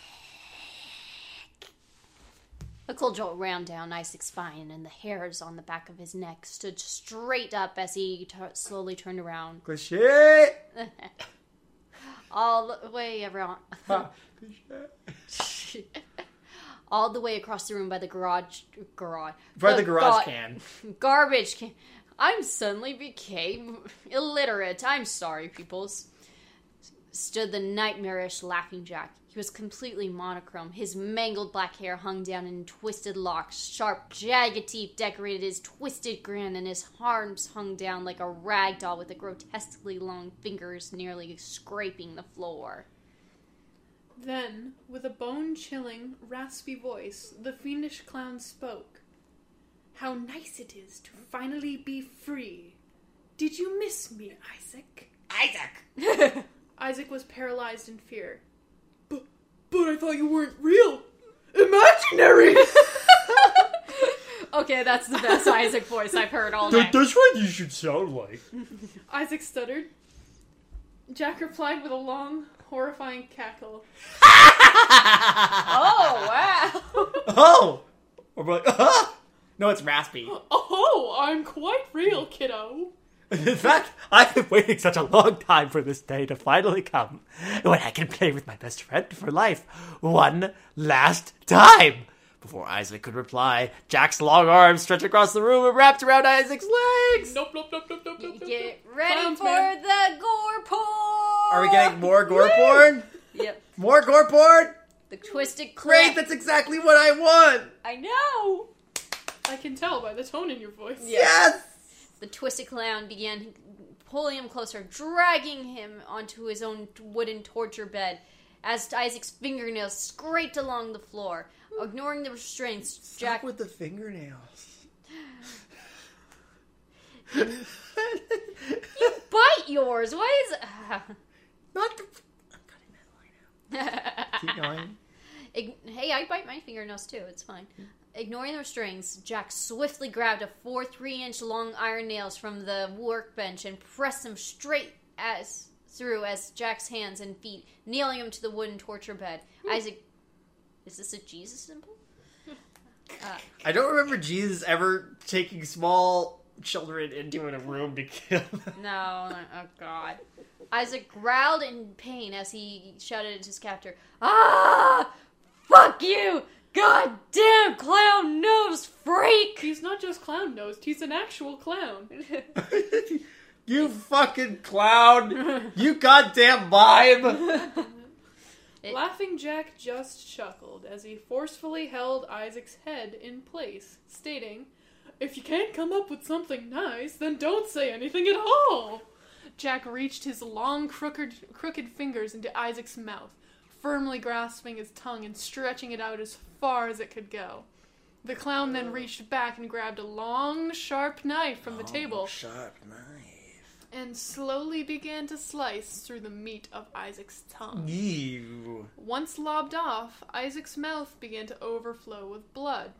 A cold jolt ran down Isaac's spine, and the hairs on the back of his neck stood straight up as he t- slowly turned around. Cliche. *laughs* All the way around. *laughs* *laughs* All the way across the room by the garage. Garage. By the garage ga- can. *laughs* Garbage can. I'm suddenly became illiterate. I'm sorry, peoples. stood the nightmarish Laughing Jack. He was completely monochrome. His mangled black hair hung down in twisted locks. Sharp, jagged teeth decorated his twisted grin, and his arms hung down like a rag doll with the grotesquely long fingers nearly scraping the floor. Then, with a bone chilling, raspy voice, the fiendish clown spoke. How nice it is to finally be free. Did you miss me, Isaac? Isaac! *laughs* Isaac was paralyzed in fear. But, but I thought you weren't real. Imaginary! *laughs* Okay, that's the best Isaac voice I've heard all night. That's what you should sound like. Isaac stuttered. Jack replied with a long, horrifying cackle. *laughs* Oh, wow. Oh! Or like, ah! No, it's raspy. Oh, I'm quite real, kiddo. In fact, I've been waiting such a long time for this day to finally come when I can play with my best friend for life one last time. Before Isaac could reply, Jack's long arms stretched across the room and wrapped around Isaac's legs. Nope, nope, nope, nope, nope, nope. nope, Get nope. ready Clowns, for man. the gore porn! Are we getting more gore porn? Yep. More gore porn? The twisted Great, that's exactly what I want. I know! I can tell by the tone in your voice. Yes. The twisted clown began pulling him closer, dragging him onto his own wooden torture bed as Isaac's fingernails scraped along the floor. Ignoring the restraints, Jack with the fingernails. You bite yours. Why is *laughs* Not the. I'm cutting that line out. Keep going. Hey, I bite my fingernails too. It's fine. Ignoring the restraints, Jack swiftly grabbed a four three-inch long iron nails from the workbench and pressed them straight as through as Jack's hands and feet, nailing him to the wooden torture bed. Isaac, is this a Jesus symbol? *laughs* I don't remember Jesus ever taking small children into a room to kill them. *laughs* No, no, oh god. Isaac growled in pain as he shouted at his captor, Ah! Fuck you! Goddamn clown nose freak! He's not just clown nosed, he's an actual clown. *laughs* you fucking clown! You goddamn mime! It- Laughing Jack just chuckled as he forcefully held Isaac's head in place, stating, If you can't come up with something nice, then don't say anything at all. Jack reached his long, crooked, crooked fingers into Isaac's mouth, firmly grasping his tongue and stretching it out as far as it could go. The clown then oh. reached back and grabbed a long, sharp knife from the oh, table Sharp knife. And slowly began to slice through the meat of Isaac's tongue. Ew. Once lobbed off, Isaac's mouth began to overflow with blood.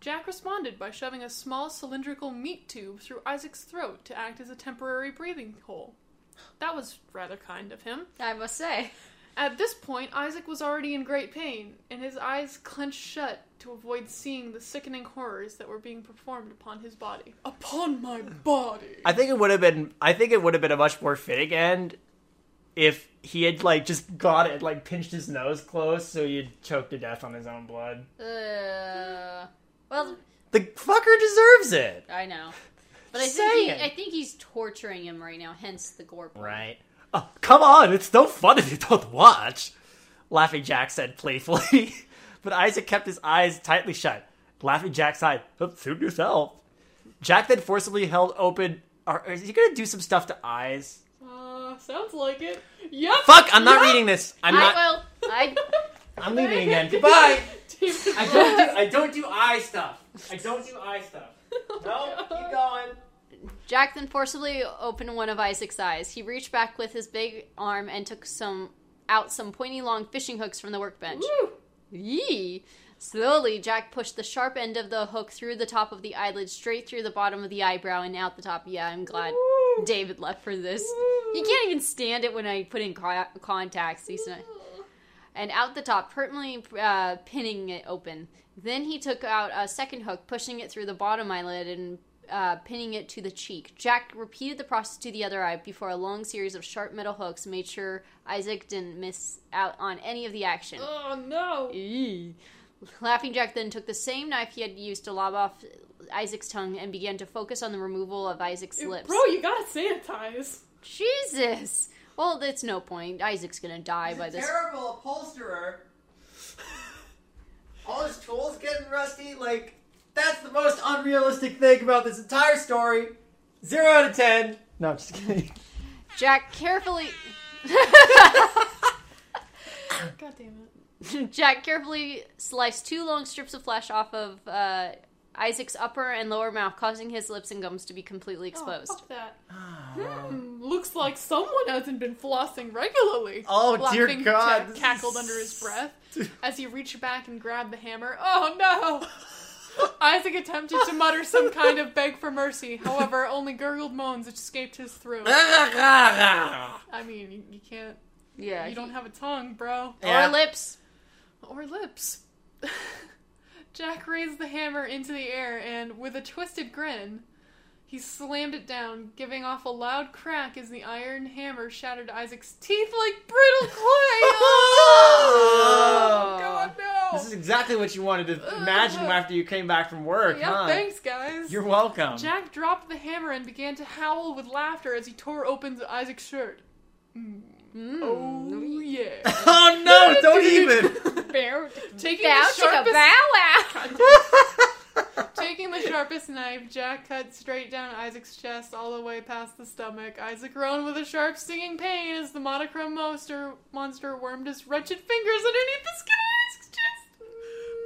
Jack responded by shoving a small cylindrical meat tube through Isaac's throat to act as a temporary breathing hole. That was rather kind of him. I must say. At this point, Isaac was already in great pain, and his eyes clenched shut to avoid seeing the sickening horrors that were being performed upon his body. Upon my body! I think it would have been. I think it would have been a much more fitting end if he had like just got it, like pinched his nose close, so he'd choke to death on his own blood. Uh, well, The fucker deserves it, I know. But I think, he. I think he's torturing him right now, hence the gore porn. right? *laughs* Oh, come on! It's no fun if you don't watch. Laughing Jack said playfully, *laughs* but Isaac kept his eyes tightly shut. Laughing Jack sighed, "Oh, "Suit yourself." Jack then forcibly held open. Or, is he gonna do some stuff to eyes? Uh, sounds like it. Yep! Fuck! I'm not Yep! reading this. I'm I not. will. I. *laughs* I'm leaving again. Goodbye. I don't do I don't do eye stuff. I don't do eye stuff. No, keep going. Jack then forcibly opened one of Isaac's eyes. He reached back with his big arm and took some out some pointy long fishing hooks from the workbench. Woo! Yee! Slowly, Jack pushed the sharp end of the hook through the top of the eyelid, straight through the bottom of the eyebrow, and out the top. Yeah, I'm glad David left for this. He can't even stand it when I put in co- contacts. He's not. And out the top, permanently uh, pinning it open. Then he took out a second hook, pushing it through the bottom eyelid and uh, pinning it to the cheek. Jack repeated the process to the other eye before a long series of sharp metal hooks made sure Isaac didn't miss out on any of the action. Oh no! Eee. Laughing Jack then took the same knife he had used to lob off Isaac's tongue and began to focus on the removal of Isaac's lips. Bro, you gotta sanitize. Jesus! Well, it's no point. Isaac's gonna die by this. terrible upholsterer. All his tools getting rusty. Like that's the most unrealistic thing about this entire story. Zero out of ten. No, I'm just kidding. Jack carefully. *laughs* God damn it. Jack carefully sliced two long strips of flesh off of uh, Isaac's upper and lower mouth, causing his lips and gums to be completely Oh, exposed. fuck that. *sighs* Hmm, looks like someone hasn't been flossing regularly. Oh, dear Laughing God, Jack cackled under his breath *laughs* as he reached back and grabbed the hammer. Oh no! *laughs* Isaac attempted to mutter some kind of beg for mercy. However, only gurgled moans escaped his throat. I mean, you, you can't. yeah, You don't have a tongue, bro. Yeah. or lips. Or lips. *laughs* Jack raised the hammer into the air and, with a twisted grin, he slammed it down, giving off a loud crack as the iron hammer shattered Isaac's teeth like brittle clay. *laughs* Oh, God, no! This is exactly what you wanted to imagine after you came back from work, yeah, huh? thanks, guys. You're welcome. Jack dropped the hammer and began to howl with laughter as he tore open Isaac's shirt. Mm. Oh, yeah. *laughs* oh no! Don't even. *laughs* Taking Bow the chicka sharpest bow wow. Taking the sharpest knife, Jack cut straight down Isaac's chest all the way past the stomach. Isaac groaned with a sharp, stinging pain as the monochrome monster, monster wormed his wretched fingers underneath the skin of Isaac's chest,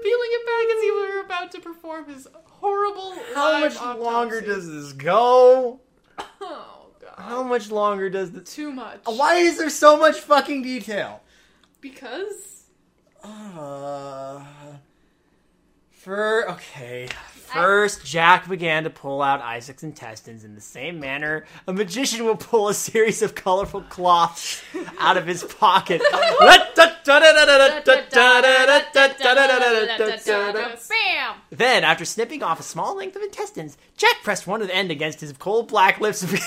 peeling it back as he were about to perform his horrible How much autopsy. longer does this go? Oh, God. How much longer does the Too much. Why is there so much fucking detail? Because... Uh, for okay. First, Jack began to pull out Isaac's intestines in the same manner a magician will pull a series of colorful cloths out of his pocket. Bam! then, after snipping off a small length of intestines, Jack pressed one of the end against his cold black lips and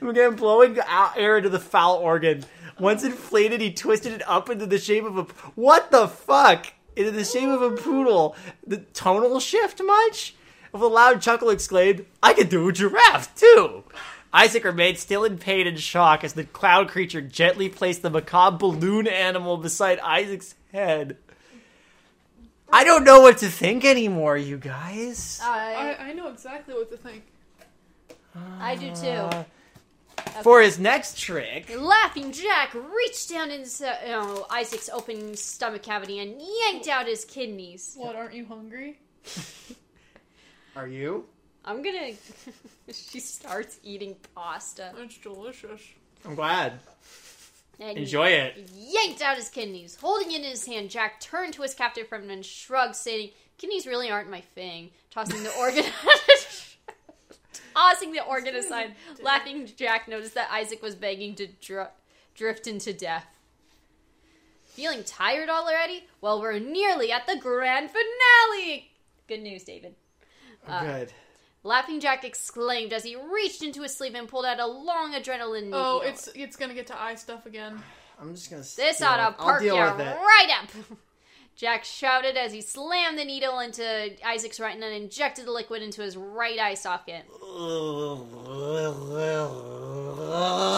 began blowing out air into the foul organ. Once inflated, he twisted it up into the shape of a what the fuck? Into the shape of a poodle. The tonal shift much? With a loud chuckle, exclaimed, "I can do a giraffe too." Isaac remained still in pain and shock as the cloud creature gently placed the macabre balloon animal beside Isaac's head. I don't know what to think anymore, you guys. I, I, I know exactly what to think. I do too. Uh, Uh, For his next trick, Laughing Jack reached down into uh, Isaac's open stomach cavity and yanked out his kidneys. What, aren't you hungry? *laughs* are you? I'm gonna. *laughs* she starts eating pasta. It's delicious. I'm glad. And Enjoy it. Yanked out his kidneys. Holding it in his hand, Jack turned to his captive friend and shrugged, saying, Kidneys really aren't my thing. Tossing the organ. *laughs* Tossing the organ aside, laughing, Jack noticed that Isaac was begging to dr- drift into death. Feeling tired already? Well, we're nearly at the grand finale! Good news, David. Uh, Good. Laughing Jack exclaimed as he reached into his sleeve and pulled out a long adrenaline needle. Oh, it's it's gonna get to eye stuff again. I'm just gonna. This deal ought to with- perk you deal with it. right up. *laughs* Jack shouted as he slammed the needle into Isaac's retina and injected the liquid into his right eye socket.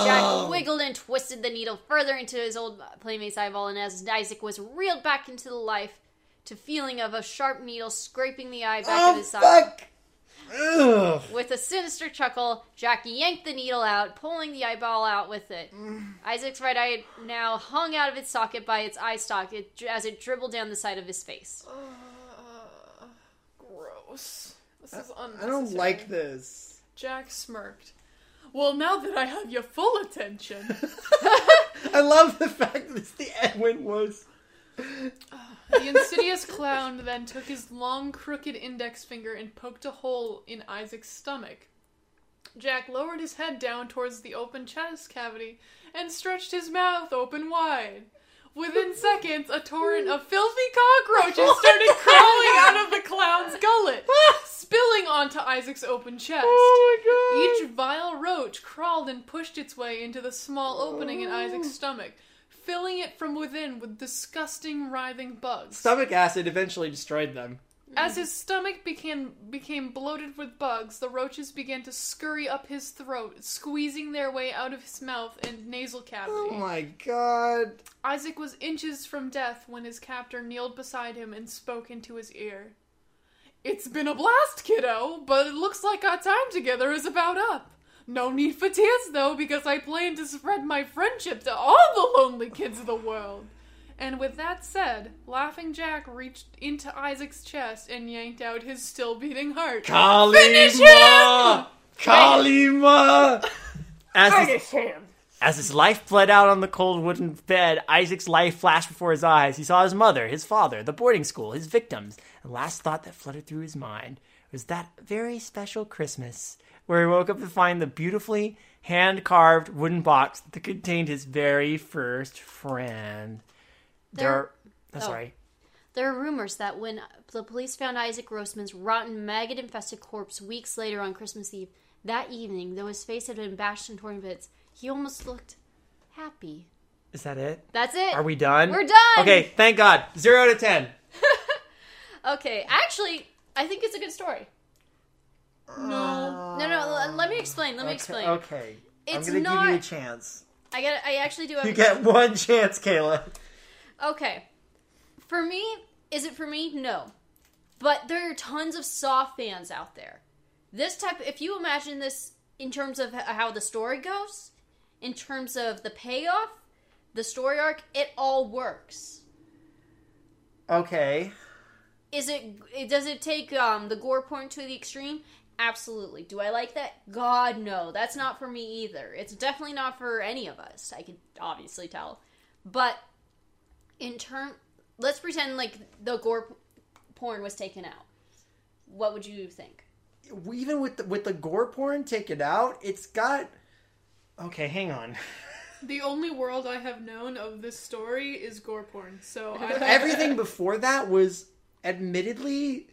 Jack wiggled and twisted the needle further into his old playmate's eyeball, and as Isaac was reeled back into the life, to feeling of a sharp needle scraping the eye back of Oh his socket. fuck! Ugh. With a sinister chuckle, Jack yanked the needle out, pulling the eyeball out with it. Mm. Isaac's right eye now hung out of its socket by its eye stalk it, as it dribbled down the side of his face. Uh, gross. This is unnecessary. I don't like this. Jack smirked. Well, now that I have your full attention, *laughs* I love the fact that it's the Edwin was. The insidious clown then took his long, crooked index finger and poked a hole in Isaac's stomach. Jack lowered his head down towards the open chest cavity and stretched his mouth open wide. Within seconds, a torrent of filthy cockroaches started *laughs* crawling out of the clown's gullet, spilling onto Isaac's open chest. Oh Each vile roach crawled and pushed its way into the small opening in Isaac's stomach, filling it from within with disgusting, writhing bugs. Stomach acid eventually destroyed them. As his stomach became became bloated with bugs, the roaches began to scurry up his throat, squeezing their way out of his mouth and nasal cavity. Oh my god. Isaac was inches from death when his captor kneeled beside him and spoke into his ear. It's been a blast, kiddo, but it looks like our time together is about up. No need for tears, though, because I plan to spread my friendship to all the lonely kids of the world. And with that said, Laughing Jack reached into Isaac's chest and yanked out his still beating heart. Kali Ma! Kalima! *laughs* As his, as his life bled out on the cold wooden bed, Isaac's life flashed before his eyes. He saw his mother, his father, the boarding school, his victims. The last thought that fluttered through his mind was that very special Christmas, where he woke up to find the beautifully hand carved wooden box that contained his very first friend. There. There- oh, sorry. There are rumors that when the police found Isaac Grossman's rotten, maggot infested corpse weeks later on Christmas Eve, that evening, though his face had been bashed and torn to bits, he almost looked happy. Is that it? That's it. Are we done? We're done! Okay, thank God. Zero to ten. *laughs* Okay, actually, I think it's a good story. No. No, no, let me explain. Let me explain. Okay. It's I'm gonna not- give you a chance. I got. I actually do have. You get one chance, Kayla. Okay. For me, is it for me? No. But there are tons of Saw fans out there. This type, if you imagine this in terms of how the story goes, in terms of the payoff, the story arc, it all works. Okay. Is it? it- Does it take um, the gore porn to the extreme? Absolutely. Do I like that? God, no. That's not for me either. It's definitely not for any of us. I can obviously tell. But in turn, let's pretend like the gore p- porn was taken out. What would you think? Even with the, with the gore porn taken out, it's got. Okay, hang on. *laughs* The only world I have known of this story is gore porn, so I *laughs* Everything before that was admittedly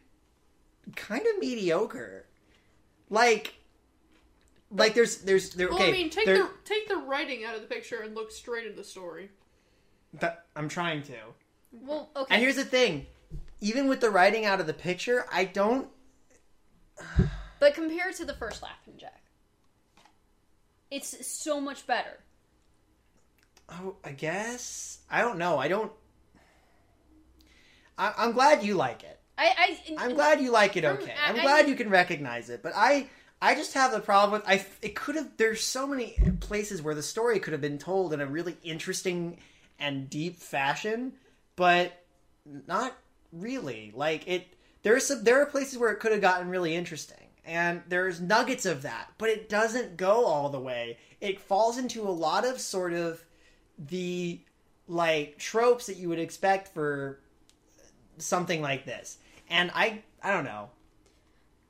kind of mediocre. Like, like there's there's there. Well, Okay, I mean, take there- the take the writing out of the picture and look straight at the story. that- I'm trying to. Well, okay. And here's the thing, even with the writing out of the picture, I don't. but compared to the first Laughing Jack, it's so much better. Oh, I guess I don't know. I don't. I, I'm glad you like it. I, I I'm glad you like it. Okay, I- I'm I- glad you can recognize it. But I, I just have the problem with I. It could have. There's so many places where the story could have been told in a really interesting and deep fashion, but not really. Like it. There's some. There are places where it could have gotten really interesting, and there's nuggets of that, but it doesn't go all the way. It falls into a lot of sort of the like tropes that you would expect for something like this. And I I don't know.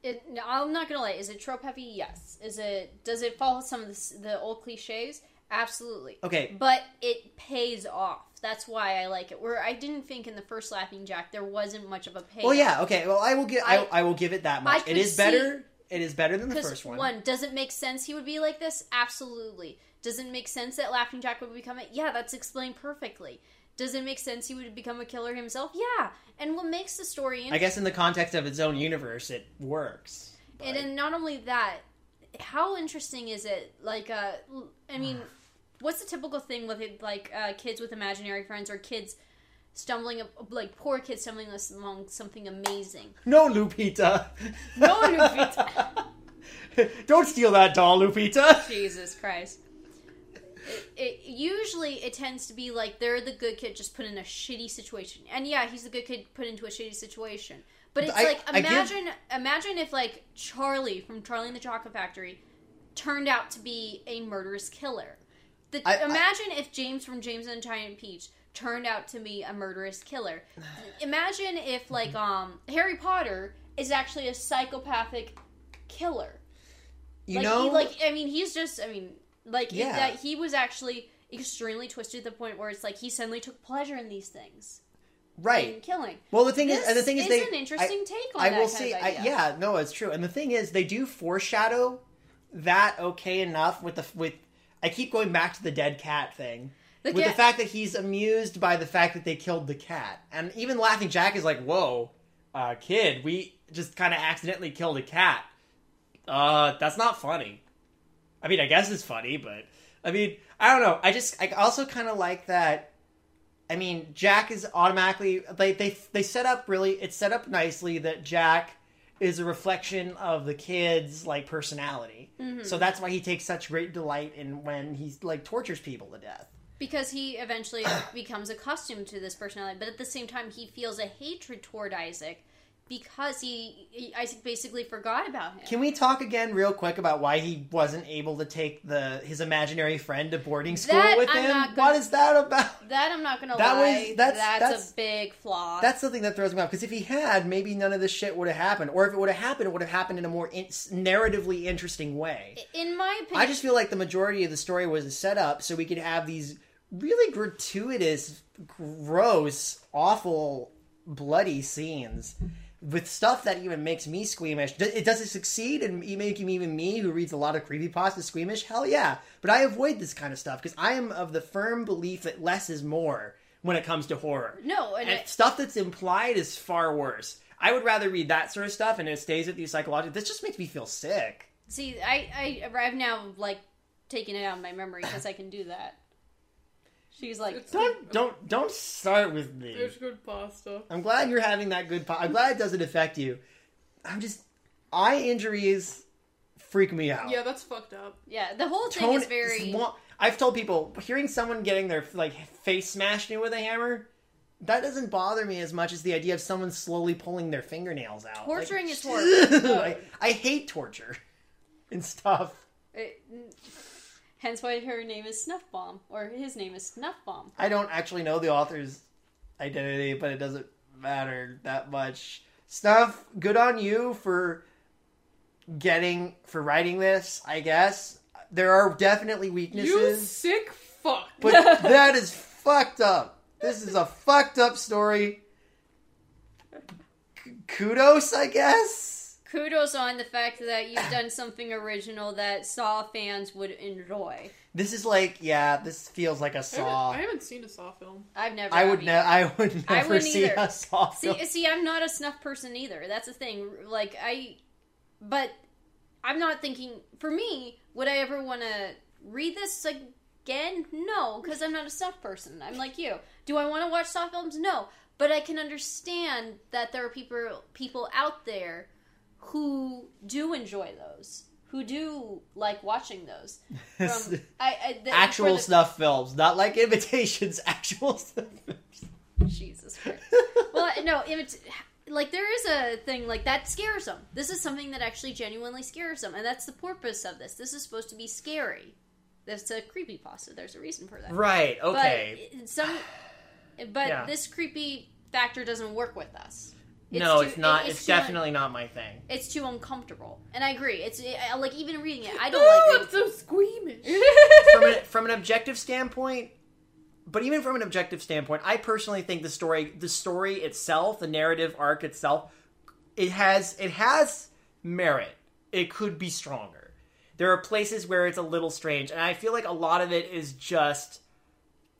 It, I'm not gonna lie. Is it trope heavy? Yes. Is it? Does it follow some of the, the old cliches? Absolutely. Okay. But it pays off. That's why I like it. Where I didn't think in the first Laughing Jack there wasn't much of a payoff. Well, yeah, okay. Well, I will give I, I- I will give it that much. It is see- better. It is better than the first one. one, does it make sense he would be like this? Absolutely. Does it make sense that Laughing Jack would become it? Yeah, that's explained perfectly. Does it make sense he would become a killer himself? Yeah. And what makes the story interesting? I guess in the context of its own universe, it works. And but- then not only that, how interesting is it? Like, uh, I *sighs* mean, what's the typical thing with it, like uh, kids with imaginary friends or kids stumbling, up, like poor kids stumbling among something amazing? no, Lupita. No, Lupita. *laughs* Don't steal that doll, Lupita. Jesus Christ. It, it usually it tends to be like they're the good kid just put in a shitty situation, and yeah, he's the good kid put into a shitty situation. But it's I- like I give- imagine imagine if like Charlie from Charlie and the Chocolate Factory turned out to be a murderous killer. The, I- I- imagine if James from James and the Giant Peach turned out to be a murderous killer. *sighs* imagine if like um Harry Potter is actually a psychopathic killer You like, know, he, like I mean, he's just I mean, like Yeah. that he was actually extremely twisted to the point where it's like he suddenly took pleasure in these things, in right? killing. Well, the thing This is, and the thing is, they an interesting I, take on I that will say, I, yeah, no, it's true. And the thing is, they do foreshadow that okay enough with the with. I keep going back to the dead cat thing. The with the fact that he's amused by the fact that they killed the cat, and even Laughing Jack is like, "Whoa, uh, kid, we just kind of accidentally killed a cat. Uh, that's not funny. I mean, I guess it's funny, but I mean, I don't know. I just, I also kind of like that. I mean, Jack is automatically they they they set up really. It's set up nicely that Jack is a reflection of the kid's like personality. So mm-hmm. that's why he takes such great delight in when he's like tortures people to death. because he eventually *coughs* becomes accustomed to this personality, but at the same time, he feels a hatred toward Isaac because he, he Isaac basically forgot about him. Can we talk again real quick about why he wasn't able to take the his imaginary friend to boarding school That with I'm him? gonna- is that about? that I'm not gonna That was- lie. that's- that's, that's- a big flaw. That's something that throws me off because if he had, maybe none of this shit would have happened, or if it would have happened, it would have happened in a more in- narratively interesting way. in my opinion. I just feel like the majority of the story was set up so we could have these really gratuitous, gross, awful, bloody scenes with stuff that even makes me squeamish. It does it succeed in making even me, who reads a lot of creepypasta, squeamish? Hell yeah! But I avoid this kind of stuff because I am of the firm belief that less is more when it comes to horror. no, and, And I- stuff that's implied is far worse. I would rather read that sort of stuff and it stays with you psychologically. This just makes me feel sick. see, I, I, I've now like taken it out of my memory because I can do that. She's like, It's Don't don't don't start with me. There's good pasta. I'm glad you're having that good. Po- I'm glad it doesn't affect you. I'm just eye injuries freak me out. Yeah, that's fucked up. yeah, the whole thing Tone is very. I've told people hearing someone getting their like face smashed in with a hammer. That doesn't bother me as much as the idea of someone slowly pulling their fingernails out. Torturing Like, is *laughs* horrible. I, I hate torture and stuff. It- hence why her name is Snuff Bomb, or his name is Snuff Bomb. I don't actually know the author's identity, but it doesn't matter that much. Stuff, good on you for getting for writing this, I guess. There are definitely You weaknesses, sick fuck. but *laughs* that is fucked up. This is a fucked up story. K- Kudos, I guess. Kudos on the fact that you've done something original that Saw fans would enjoy. This is like, yeah, this feels like a I haven't, Saw. I haven't seen a Saw film. I've never. I would have ne- I would I never wouldn't see either. a Saw See, film. see, I'm not a snuff person either. That's the thing. Like I, but I'm not thinking. For me, would I ever want to read this again? No, because I'm not a snuff person. I'm like you. Do I want to watch Saw films? No, but I can understand that there are people people out there who do enjoy those, who do like watching those. *laughs* From I, I the, actual the- snuff films, not like imitations. *laughs* Actual snuff films. Jesus Christ. well, no, it's like there is a thing like that scares them. This is something that actually genuinely scares them, and that's the purpose of this. This is supposed to be scary. That's a creepy pasta. There's a reason for that. Right. Okay. But some, but *sighs* Yeah. this creepy factor doesn't work with us. No, too- it's not. it- it's too- definitely not my thing. It's too uncomfortable, and I agree. It's I, like even reading it, I don't Oh, like it's so squeamish. *laughs* from, an, from an objective standpoint, but even from an objective standpoint, I personally think the story, the story itself, the narrative arc itself, it has it has merit. It could be stronger. There are places where it's a little strange, and I feel like a lot of it is just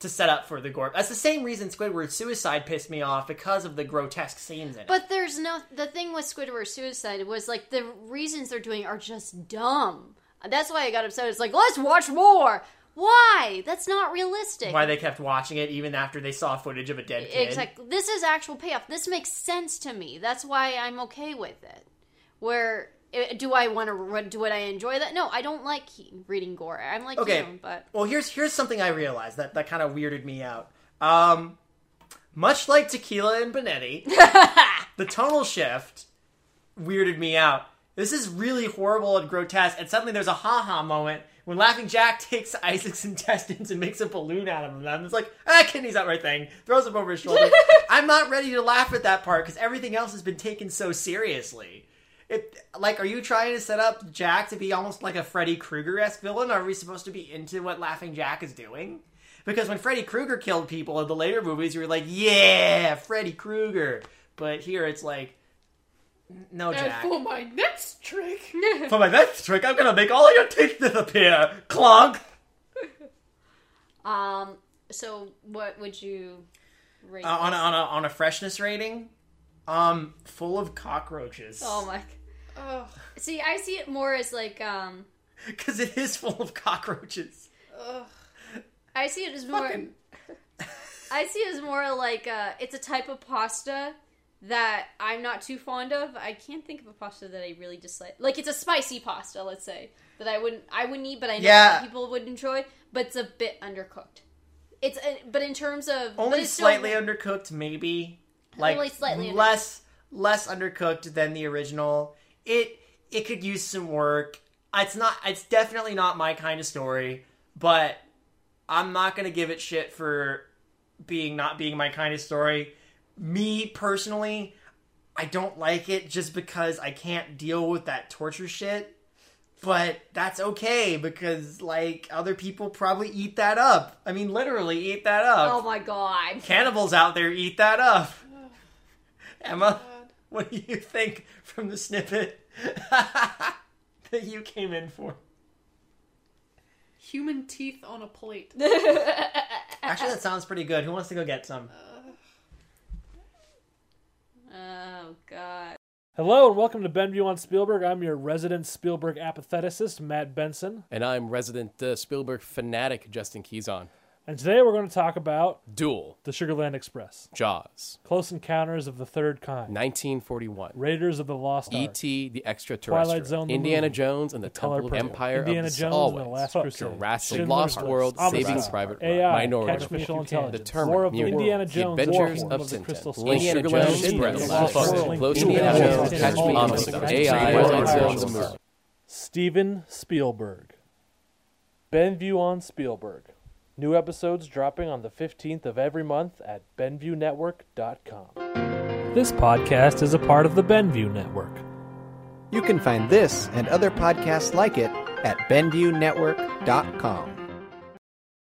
to set up for the gore. That's the same reason Squidward Suicide pissed me off because of the grotesque scenes in it. But there's no the thing with Squidward Suicide was like the reasons they're doing are just dumb. That's why I got upset. It's like let's watch more. Why? That's not realistic. Why they kept watching it even after they saw footage of a dead kid. Exactly. This is actual payoff. This makes sense to me. That's why I'm okay with it. Where do I want to? Do would I enjoy that? No, I don't like reading gore. I'm like Okay. you, but Well, here's here's something I realized that that kind of weirded me out. Um, much like Tequila and Benetti, *laughs* the tonal shift weirded me out. This is really horrible and grotesque, and suddenly there's a ha-ha moment when Laughing Jack *laughs* takes Isaac's intestines and makes a balloon out of them. And it's like, ah, kidney's not right thing. Throws him over his shoulder. *laughs* I'm not ready to laugh at that part because everything else has been taken so seriously. It like, are you trying to set up Jack to be almost like a Freddy Krueger esque villain? Are we supposed to be into what Laughing Jack is doing? Because when Freddy Krueger killed people in the later movies, you were like, yeah, Freddy Krueger. But here it's like, no, And Jack. for my next trick, *laughs* For my next trick, I'm gonna make all your teeth disappear. Clunk. um. So what would you rate? Uh, on a, on a on a freshness rating, Um, full of cockroaches. Oh my. Ugh. See, I see it more as like um. Because it is full of cockroaches. Ugh. I see it as more. Fucking- *laughs* I see it as more like uh, it's a type of pasta that I'm not too fond of. I can't think of a pasta that I really dislike. Like it's a spicy pasta, let's say that I wouldn't I wouldn't eat, but I know Yeah. that people would enjoy. But it's a bit undercooked. It's a, but in terms of but Only it's still- slightly undercooked, maybe. Like Only slightly less less undercooked than the original. It it could use some work. It's not. It's definitely not my kind of story. But I'm not gonna give it shit for being not being my kind of story. Me personally, I don't like it just because I can't deal with that torture shit. But that's okay because like other people probably eat that up. I mean, literally eat that up Oh my god! cannibals out there eat that up. *sighs* Emma, God. *sighs* Oh. *laughs* what do you think from the snippet *laughs* that you came in for? Human teeth on a plate. *laughs* Actually, that sounds pretty good. Who wants to go get some? Oh god! Hello and welcome to Benview on Spielberg. I'm your resident Spielberg apatheticist, Matt Benson. And I'm resident uh, Spielberg fanatic Justin Keyson. And today we're going to talk about Duel, The Sugarland Express, Jaws, Close Encounters of the Third Kind, 1941, Raiders of the Lost Ark, E.T. the Extraterrestrial, Twilight Zone, the Indiana movie, Jones and the, Color Temple of Empire Indiana of the Jones Always, and the Last Crusade, Jurassic Schindler's Lost World, Saving Private Ryan, AI, Minority Report, Intelligence, Determined, War of the Indiana The Jones, Adventures War of the Tintin, Indiana Jones, Express, Schindler's Lost List, World, Close Indiana Jones, Catch Me on the AI, Twilight Zone, the. Steven Spielberg. Benview on Spielberg. New episodes dropping on the 15th of every month at BenviewNetwork.com. This podcast is a part of the Benview Network. You can find this and other podcasts like it at BenviewNetwork.com.